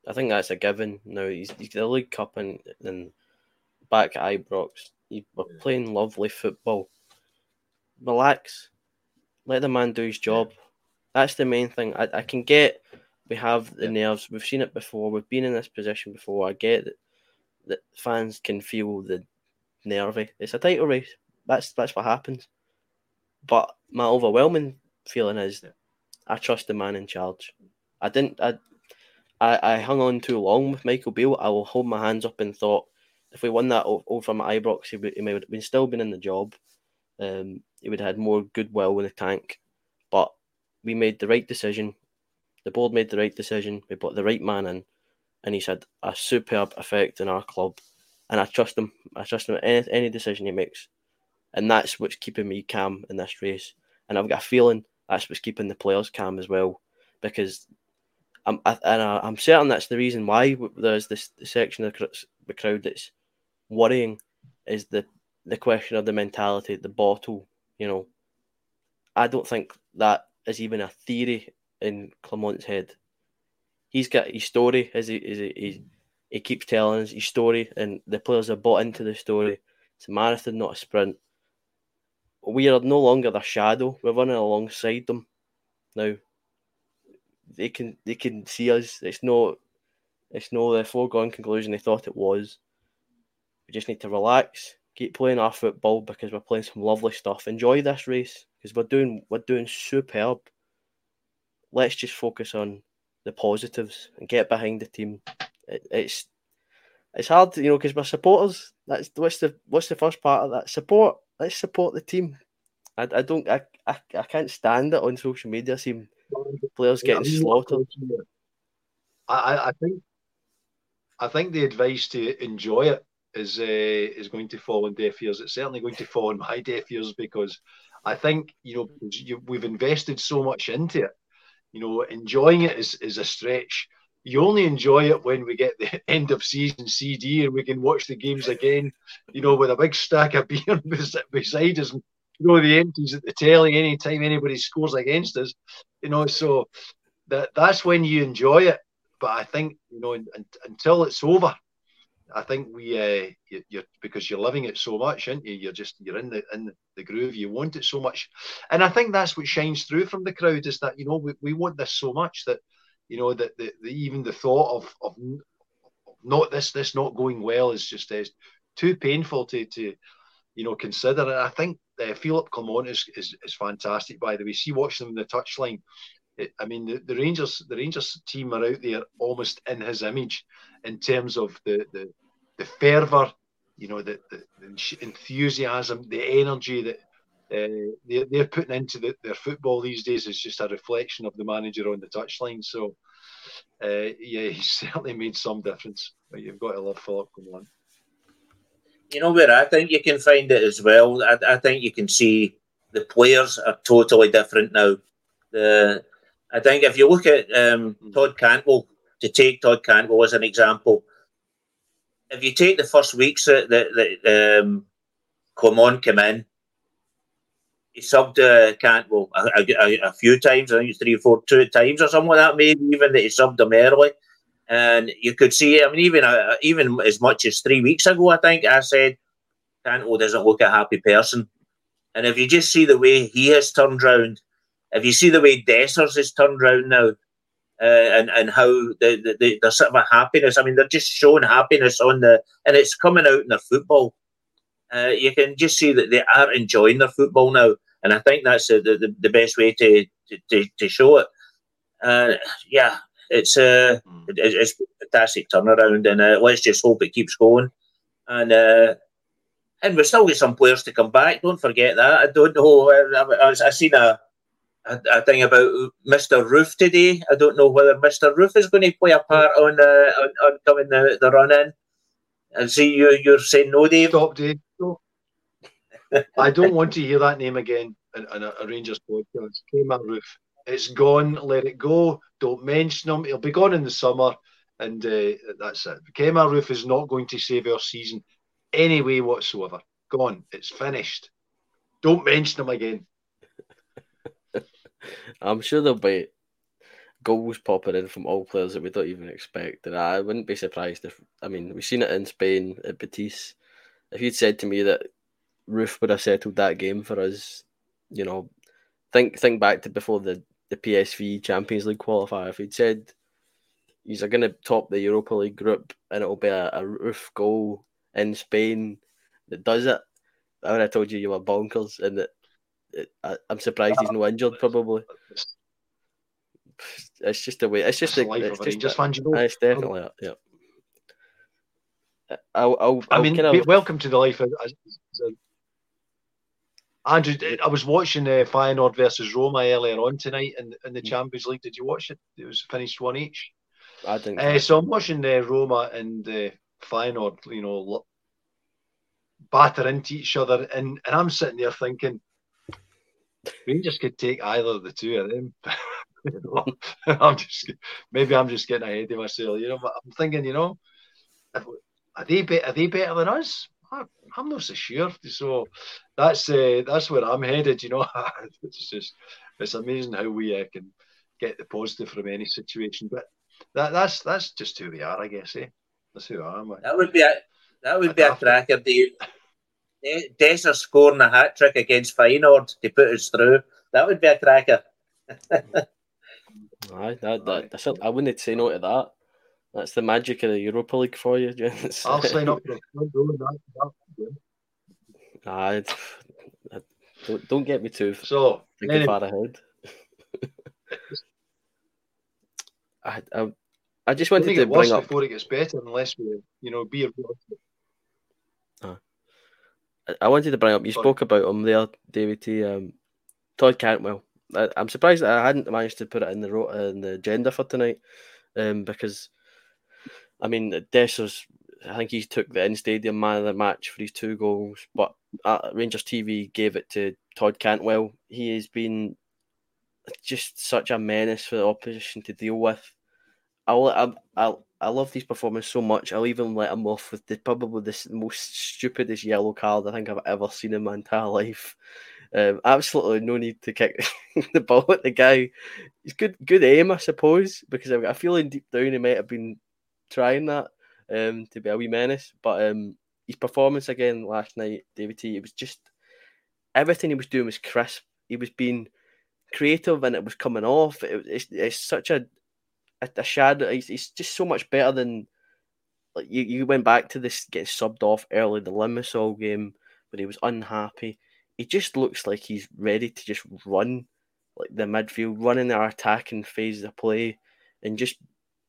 I think that's a given. Now he's, he's the League Cup and then back at Ibrox. You were playing lovely football. Relax. Let the man do his job. That's the main thing. I, I can get we have the nerves. We've seen it before. We've been in this position before. I get that, that fans can feel the nervy. It's a title race. That's that's what happens. But my overwhelming feeling is I trust the man in charge. I didn't I I, I hung on too long with Michael Beale. I will hold my hands up and thought if we won that over from Ibrox, he, would, he may have been still been in the job. Um, he would have had more goodwill in the tank. But we made the right decision. The board made the right decision. We put the right man in, and he's had a superb effect in our club. And I trust him. I trust him any any decision he makes, and that's what's keeping me calm in this race. And I've got a feeling that's what's keeping the players calm as well, because I'm I, and I, am certain that's the reason why there's this section of the crowd that's worrying is the the question of the mentality, the bottle, you know, I don't think that is even a theory in Clement's head. He's got his story, as he, as he, he, keeps telling his story, and the players are bought into the story. It's a marathon, not a sprint. We are no longer the shadow. We're running alongside them now. They can they can see us. It's not it's no the foregone conclusion they thought it was. We just need to relax, keep playing our football because we're playing some lovely stuff. Enjoy this race because we're doing we're doing superb. Let's just focus on the positives and get behind the team. It, it's it's hard, you know, because we're supporters. That's what's the what's the first part of that support. Let's support the team. I, I don't I, I, I can't stand it on social media. Seeing players getting slaughtered. I, I think I think the advice to enjoy it is uh, is going to fall on deaf ears. It's certainly going to fall on my deaf ears because I think you know you, we've invested so much into it. You know, enjoying it is, is a stretch. You only enjoy it when we get the end of season CD and we can watch the games again. You know, with a big stack of beer beside us, and you know the empties at the telly anytime anybody scores against us. You know, so that that's when you enjoy it. But I think you know until it's over, I think we uh, you, are because you're living it so much, aren't you? You're just you're in the in the groove. You want it so much, and I think that's what shines through from the crowd is that you know we, we want this so much that you know that the, the even the thought of of not this this not going well is just uh, too painful to to you know consider. And I think uh, Philippe Clement is, is is fantastic. By the way, see watch them in the touchline. It, I mean, the, the Rangers the Rangers team are out there almost in his image in terms of the the, the fervor, you know, the, the enthusiasm, the energy that uh, they're, they're putting into the, their football these days is just a reflection of the manager on the touchline. So, uh, yeah, he's certainly made some difference. But you've got to love Philip Clement. You know where I think you can find it as well. I, I think you can see the players are totally different now. The I think if you look at um, Todd Cantwell, to take Todd Cantwell as an example, if you take the first weeks that that, um, Clement came in, he subbed uh, Cantwell a, a, a, few times, I think three or four, two times or something like that, maybe even that he subbed him early. And you could see, I mean, even uh, even as much as three weeks ago, I think I said Cantwell doesn't look a happy person. And if you just see the way he has turned round, if you see the way Dessers has turned round now, uh, and and how the, the, the, sort of a happiness. I mean, they're just showing happiness on the, and it's coming out in their football. Uh, you can just see that they are enjoying their football now, and I think that's the, the, the best way to, to, to show it. Uh, yeah, it's a uh, it's a fantastic turnaround, and uh, let's just hope it keeps going. And uh, and we still get some players to come back. Don't forget that. I don't know. I, I, I seen a a, a thing about Mr. Roofe today. I don't know whether Mr. Roofe is going to play a part on uh, on, on coming the, the run in. And see you you're saying no, Dave. Stop, Dave. No. I don't want to hear that name again in, in a, a, Rangers podcast. Kemar Roofe. It's gone. Let it go. Don't mention him. He'll be gone in the summer, and uh, that's it. Kemar Roofe is not going to save our season any way whatsoever. Gone. It's finished. Don't mention him again. I'm sure there'll be goals popping in from all players that we don't even expect. And I wouldn't be surprised if, I mean, we've seen it in Spain at Betis. If you'd said to me that Roofe would have settled that game for us, you know, think think back to before the, the PSV Champions League qualifier. If he'd said he's going to top the Europa League group and it'll be a, a Roofe goal in Spain that does it, I would have told you you were bonkers and that I, am surprised he's no ah, injured. Probably. It's just a way. It's just a. It's just, just fans, you know. It's definitely yeah. I'll, I'll, i mean, welcome to the life. Of, Andrew, I was watching uh, Feyenoord versus Roma earlier on tonight in, in the hmm. Champions League. Did you watch it? It was finished one each. I think. Uh, so I'm watching uh, Roma and uh, Feyenoord. You know, batter into each other, and, and I'm sitting there thinking, Rangers could take either of the two of them. I'm just maybe I'm just getting ahead of myself, you know. But I'm thinking, you know, are they be, are they better than us? I, I'm not so sure. So that's uh, that's where I'm headed. You know, it's just it's amazing how we uh, can get the positive from any situation. But that that's that's just who we are, I guess. Eh? That's who I am. That would be a that would be a cracker. Dave. Dessers scoring a hat trick against Feyenoord to put us through. That would be a cracker. Aye, that, that, that's a, I wouldn't say no to that. That's the magic of the Europa League for you, Jens. I'll sign up for that. Aye, don't, don't get me too so, thinking anyway. far ahead. I, I, I just wanted to bring up before it gets better, unless we, you know, be a uh, I wanted to bring up. You Sorry. spoke about him there, David T. Um, Todd Cantwell. I, am surprised that I hadn't managed to put it in the in the agenda for tonight, um, because I mean Dessers. I think he took the in stadium man of the match for his two goals, but uh, Rangers TV gave it to Todd Cantwell. He has been just such a menace for the opposition to deal with. I'll, I, I, I love these performances so much. I'll even let him off with the, probably the most stupidest yellow card I think I've ever seen in my entire life. Um, absolutely no need to kick the ball at the guy. He's good, good aim, I suppose, because I've got a feeling deep down he might have been trying that um, to be a wee menace. But um, his performance again last night, David T, it was just everything he was doing was crisp. He was being creative and it was coming off. It, it's, it's such a a, a shadow. He's, he's just so much better than like you. You went back to this getting subbed off early the Limassol game but he was unhappy he just looks like he's ready to just run like the midfield, running our attacking phase of play, and just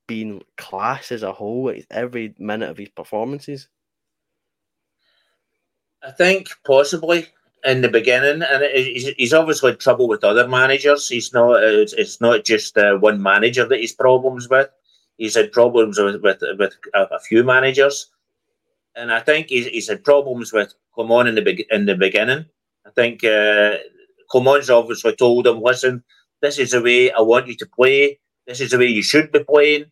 being class as a whole every minute of his performances. I think possibly in the beginning, and he's, obviously had trouble with other managers. He's not. It's, not just uh, one manager that he's problems with. He's had problems with with, with a, few managers, and I think he's, he's had problems with Clement in the in the beginning. I think uh, Clement's obviously told him, listen, this is the way I want you to play. This is the way you should be playing.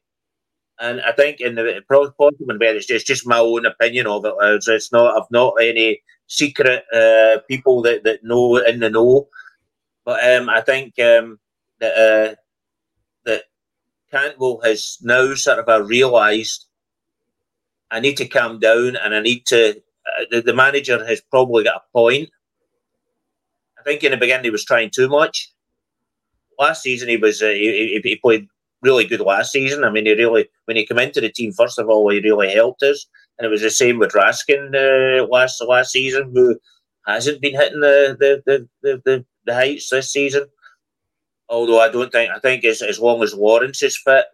And I think in the possible it's just, just my own opinion of it. It's not I've not any secret uh, people that, that know in the know. But um, I think um, that uh, that Cantwell has now sort of uh, realised I need to calm down and I need to. Uh, the, the manager has probably got a point I think in the beginning he was trying too much. Last season he was uh, he, he played really good last season. I mean, he really when he came into the team, first of all, he really helped us, and it was the same with Raskin uh, last last season, who hasn't been hitting the the, the, the, the, the heights this season. Although I don't think I think as, as long as Lawrence is fit,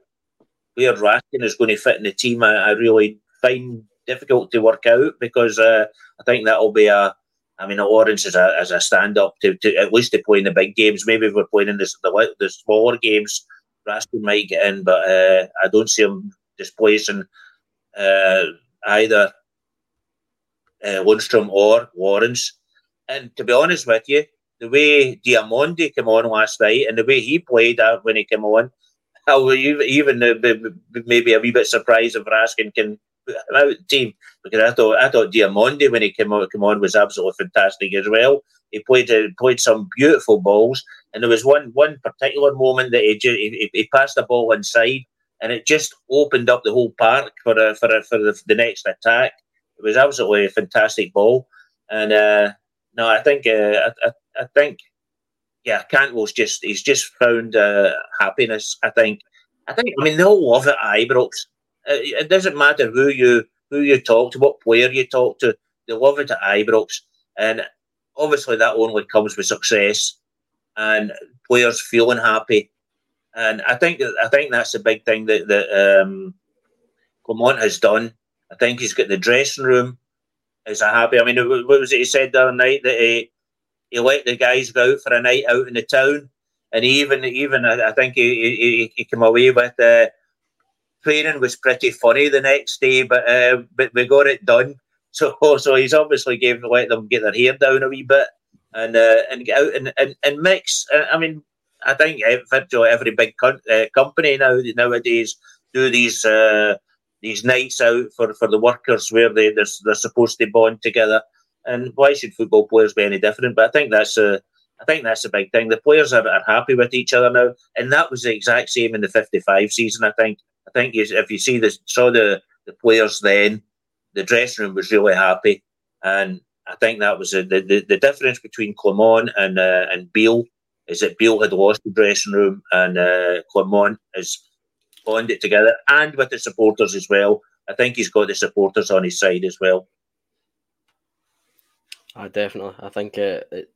where Raskin is going to fit in the team, I, I really find difficult to work out because uh, I think that'll be a I mean, Lawrence is a, as a stand up to, to at least to play in the big games. Maybe if we're playing in the, the, the smaller games, Raskin might get in, but uh, I don't see him displacing uh, either uh, Lundstram or Lawrence. And to be honest with you, the way Diomande came on last night and the way he played when he came on, I was even uh, maybe a wee bit surprised if Raskin can out team because I thought I thought Diomande when he came on, came on was absolutely fantastic as well. He played uh, played some beautiful balls, and there was one one particular moment that he he, he passed the ball inside, and it just opened up the whole park for a, for a, for the, the next attack. It was absolutely a fantastic ball, and uh, no, I think uh, I, I, I, think yeah, Cantwell's just he's just found uh, happiness. I think I think I mean they all love it Ibrox uh, it doesn't matter who you who you talk to, what player you talk to. They love it at Ibrox, and obviously that only comes with success and players feeling happy. And I think I think that's the big thing that that um, Clement has done. I think he's got the dressing room is a happy. I mean, what was it he said the other night that he he let the guys go out for a night out in the town, and even even I think he he, he came away with. Uh, training was pretty funny the next day, but uh, but we got it done. So so he's obviously gave let them get their hair down a wee bit and uh, and get out and, and, and mix. Uh, I mean, I think virtually every big uh, company now nowadays do these uh, these nights out for, for the workers where they they're, they're supposed to bond together. And why should football players be any different? But I think that's a I think that's a big thing. The players are, are happy with each other now, and that was the exact same in the '55 season. I think. I think if you see the saw the the players then, the dressing room was really happy, and I think that was the, the the difference between Clement and uh, and Beale is that Beale had lost the dressing room and uh, Clement has bonded it together, and with the supporters as well. I think he's got the supporters on his side as well. I definitely. I think uh, it,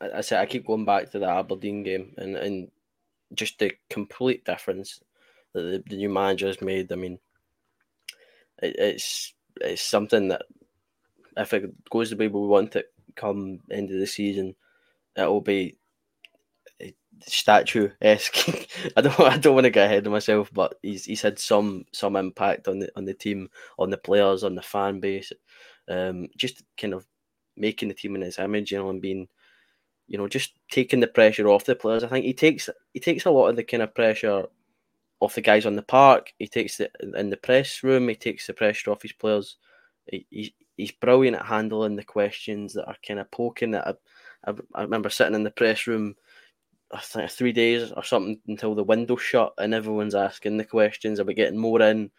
I said I keep going back to the Aberdeen game and, and just the complete difference that the, the new manager has made. I mean, it, it's it's something that if it goes the way we want it come end of the season, it will be statue esque. I don't I don't want to get ahead of myself, but he's he's had some some impact on the on the team, on the players, on the fan base. Um, just kind of making the team in his image, you know, and being, you know, just taking the pressure off the players. I think he takes he takes a lot of the kind of pressure off the guys on the park. He takes it in the press room. He takes the pressure off his players. He, he he's brilliant at handling the questions that are kind of poking at. I, I remember sitting in the press room I think three days or something until the window shut, and everyone's asking the questions. Are we getting more in?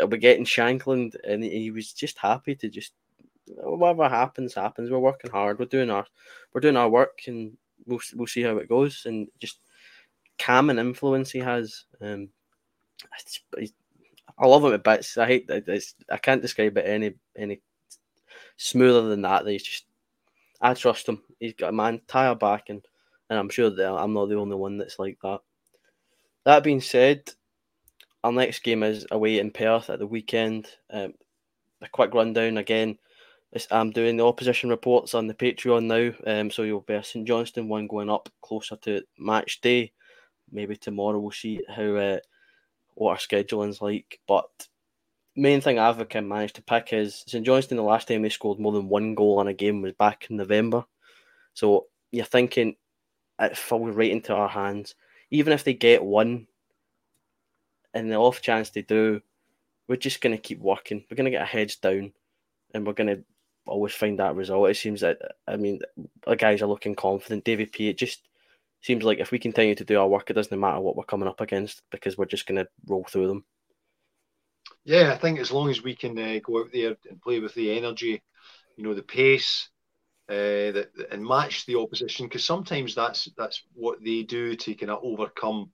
Are we getting Shankland? And he was just happy to just whatever happens, happens. We're working hard. We're doing our we're doing our work, and we'll we'll see how it goes. And just calm and influence he has. Um, I love him at bits. I hate it's, I can't describe it any any smoother than that. He's just I trust him. He's got a man entire back and and I'm sure that I'm not the only one that's like that. That being said, our next game is away in Perth at the weekend. Um, a quick rundown again. I'm doing the opposition reports on the Patreon now, um, so you'll be a St Johnstone one going up closer to match day. Maybe tomorrow we'll see how uh, what our scheduling's like. But main thing I've managed to pick is St Johnstone. The last time they scored more than one goal in a game was back in November. So you're thinking it falls right into our hands. Even if they get one, and the off chance they do, we're just going to keep working. We're going to get our heads down, and we're going to always find that result. It seems that I mean, the guys are looking confident. David P. It just seems like if we continue to do our work, it doesn't matter what we're coming up against because we're just going to roll through them. Yeah, I think as long as we can uh, go out there and play with the energy, you know, the pace, uh, that, and match the opposition because sometimes that's that's what they do to kind of overcome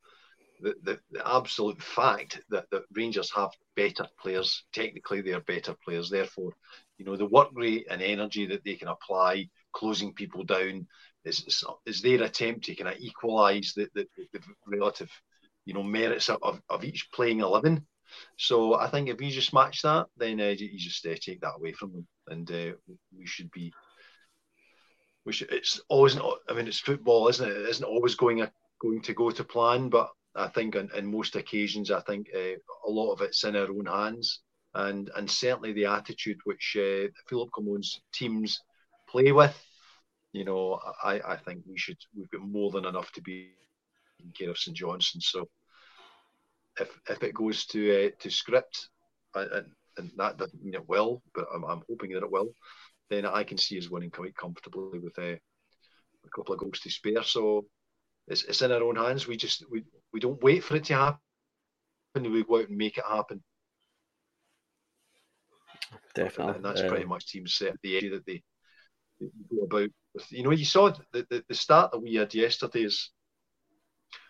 the, the, the, absolute fact that, that Rangers have better players. Technically, they are better players. Therefore, you know the work rate and energy that they can apply, closing people down, is is their attempt to kind of equalise the, the, the, relative, you know, merits of, of each playing eleven. So I think if you just match that, then uh, you just uh, take that away from them, and uh, we should be which it's always not. I mean, it's football, isn't it? It isn't always going a, going to go to plan, but I think in, in most occasions, I think uh, a lot of it's in our own hands, and and certainly the attitude which uh, Philippe Clement's teams play with. You know, I, I think we should we've got more than enough to be in care of St Johnstone. So if if it goes to uh, to script, and, and that doesn't mean it will, but I'm, I'm hoping that it will then I can see us winning quite comfortably with uh, a couple of goals to spare. So it's, it's in our own hands. We just we, we don't wait for it to happen. And we go out and make it happen. Definitely, and that's um, pretty much team set the area that they, they, go about. You know, you saw the, the, the start that we had yesterday is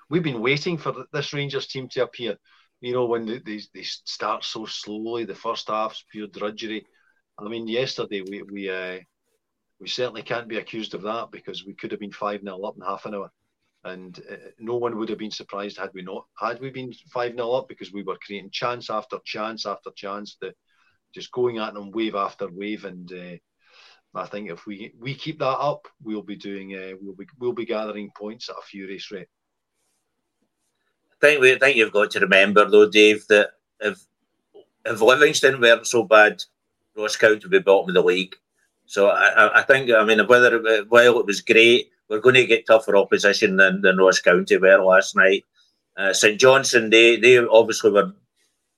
we've been waiting for this Rangers team to appear. You know, when they, they, they start so slowly, the first half's pure drudgery. I mean, yesterday we we uh, we certainly can't be accused of that because we could have been five 0 up in half an hour, and uh, no one would have been surprised had we not had we been five 0 up because we were creating chance after chance after chance, to just going at them wave after wave, and uh, I think if we we keep that up, we'll be doing uh, we'll be we'll be gathering points at a furious rate. I think we I think you've got to remember though, Dave, that if if Livingston weren't so bad Ross County would be bottom of the league. So I, I think, I mean, whether while it was great, we're going to get tougher opposition than, than Ross County were last night. Uh, St Johnstone, they they obviously were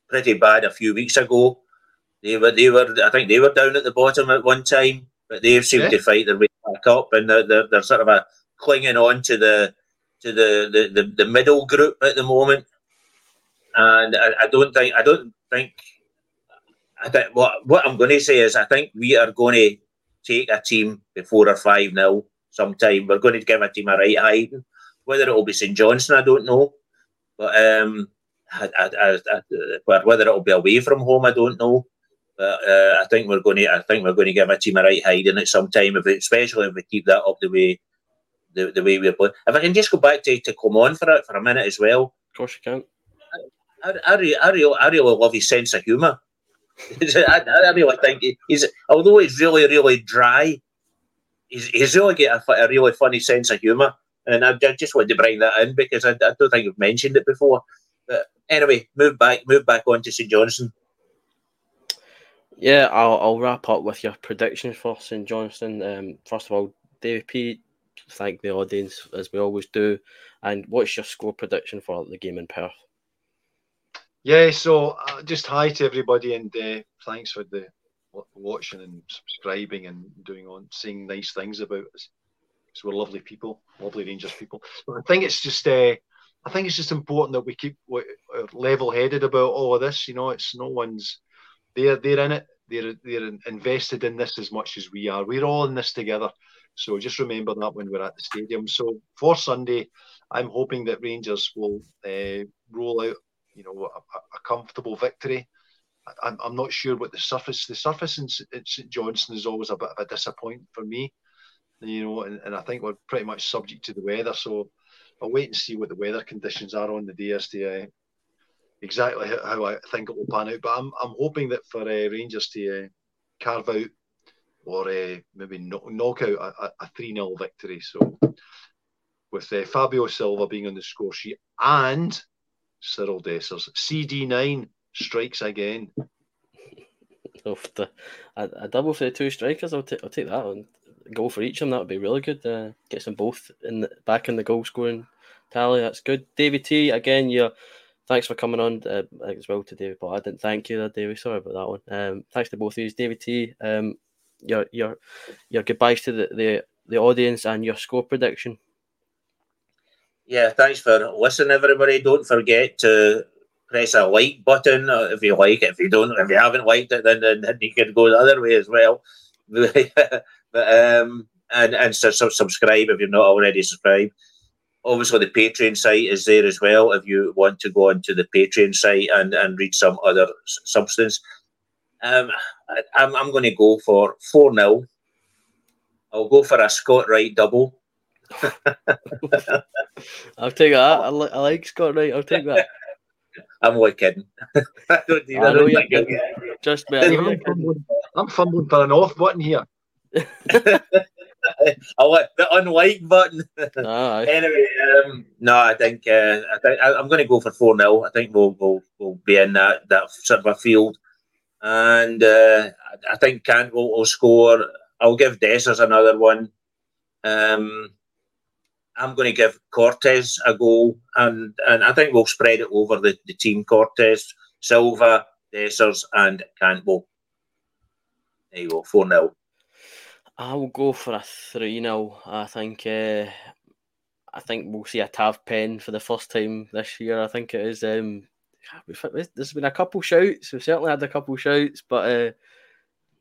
pretty bad a few weeks ago. They were they were I think they were down at the bottom at one time. But they've seemed yeah. to fight their way back up, and they're, they're, they're sort of a clinging on to the to the, the, the, the middle group at the moment. And I, I don't think I don't think I think what what I'm going to say is I think we are going to take a team before a five 0 sometime. We're going to give a team a right hiding. Whether it will be St Johnstone, I don't know. But um, I, I, I, whether it will be away from home, I don't know. But uh, I think we're going to. I think we're going to give a team a right hiding at some time, if it, especially if we keep that up the way the, the way we're playing. If I can just go back to, to come on for it for a minute as well. Of course you can. I, I, I, really, I, really, love his sense of humour. I, I really think he's, although he's really, really dry, he's, he's really got a, a really funny sense of humour. And I, I, just wanted to bring that in because I, I don't think you've mentioned it before. But anyway, move back, move back on to St Johnstone. Yeah, I'll, I'll wrap up with your predictions for St Johnstone. Um, first of all, David P, thank the audience as we always do. And what's your score prediction for the game in Perth? Yeah, so uh, just hi to everybody and uh, thanks for the watching and subscribing and doing on saying nice things about us. So we're lovely people, lovely Rangers people. But I think it's just uh, I think it's just important that we keep uh, level-headed about all of this. You know, it's no one's they're they're in it. They're they're invested in this as much as we are. We're all in this together. So just remember that when we're at the stadium. So for Sunday, I'm hoping that Rangers will uh, roll out, you know, a, a comfortable victory. I, I'm not sure what the surface. The surface in St Johnstone is always a bit of a disappointment for me, you know, and, and I think we're pretty much subject to the weather. So I'll wait and see what the weather conditions are on the day as to uh, exactly how, I think it will pan out. But I'm I'm hoping that for uh, Rangers to uh, carve out or uh, maybe knock out a 3 0 victory. So, with uh, Fabio Silva being on the score sheet and Cyriel Dessers, CD9 strikes again. Of the, a, a, double for the two strikers, I'll, t- I'll take that one. Goal for each of them, that would be really good. Uh, gets them both in the, back in the goal scoring tally. That's good. David T, again, you thanks for coming on uh, as well to David, but I didn't thank you David. Sorry about that one. Um, thanks to both of you. David T, um, your your your goodbyes to the, the, the audience and your score prediction. Yeah, thanks for listening, everybody. Don't forget to press a like button uh, if you like it. If you don't, if you haven't liked it, then, then, then you can go the other way as well. but um, and and so, so subscribe if you're not already subscribed. Obviously, the Patreon site is there as well. If you want to go onto the Patreon site and, and read some other substance, um, I, am I'm, I'm going to go for 4 0. I'll go for a Scott Wright double. I'll take that. I, li- I like Scott Wright. I'll take that. I'm only kidding. I don't need, I, I know you're kidding. Just me. I'm, fumbling, I'm fumbling for an off button here. I like the unlike button. Oh, anyway, um, no, I think uh, I think I, am going to go for four 0 I think we'll, we'll we'll be in that that sort of a field and uh, I think Cantwell, score. I'll give Dessers another one. Um, I'm going to give Cortés a goal, and, and I think we'll spread it over the, the team Cortés, Silva, Dessers, and Cantwell. There you go, 4 0. I will go for a 3 0. I think. Uh, I think we'll see a Tav pen for the first time this year. I think it is. Um, there's been a couple shouts. We've certainly had a couple shouts, but uh,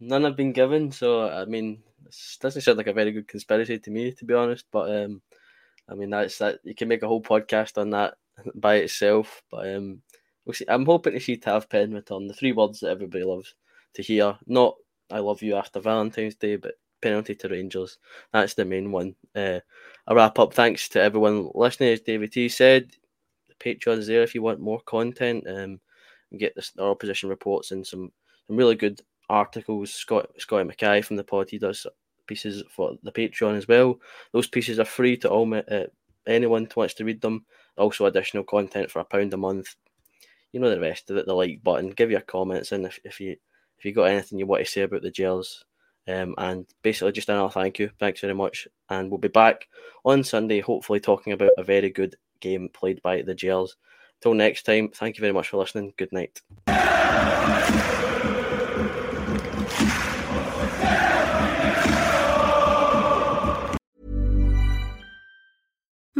none have been given. So I mean, this doesn't sound like a very good conspiracy to me, to be honest. But um, I mean, that's that. You can make a whole podcast on that by itself. But um, we'll see. I'm hoping to see Tav Pen return. The three words that everybody loves to hear. Not "I love you" after Valentine's Day, but penalty to Rangers. That's the main one. Uh, a wrap up. Thanks to everyone listening. As David T said, the Patreon's there if you want more content. Um, and get the our opposition reports and some some really good articles. Scott Scotty Mackay from the pod he does pieces for the Patreon as well. Those pieces are free to all uh, anyone who wants to read them. Also, additional content for a pound a month. You know the rest of it. The like button. Give your comments and if, if you if you got anything you want to say about the Gers. Um, and basically, just another thank you. Thanks very much. And we'll be back on Sunday, hopefully, talking about a very good game played by the Gers. Till next time, thank you very much for listening. Good night.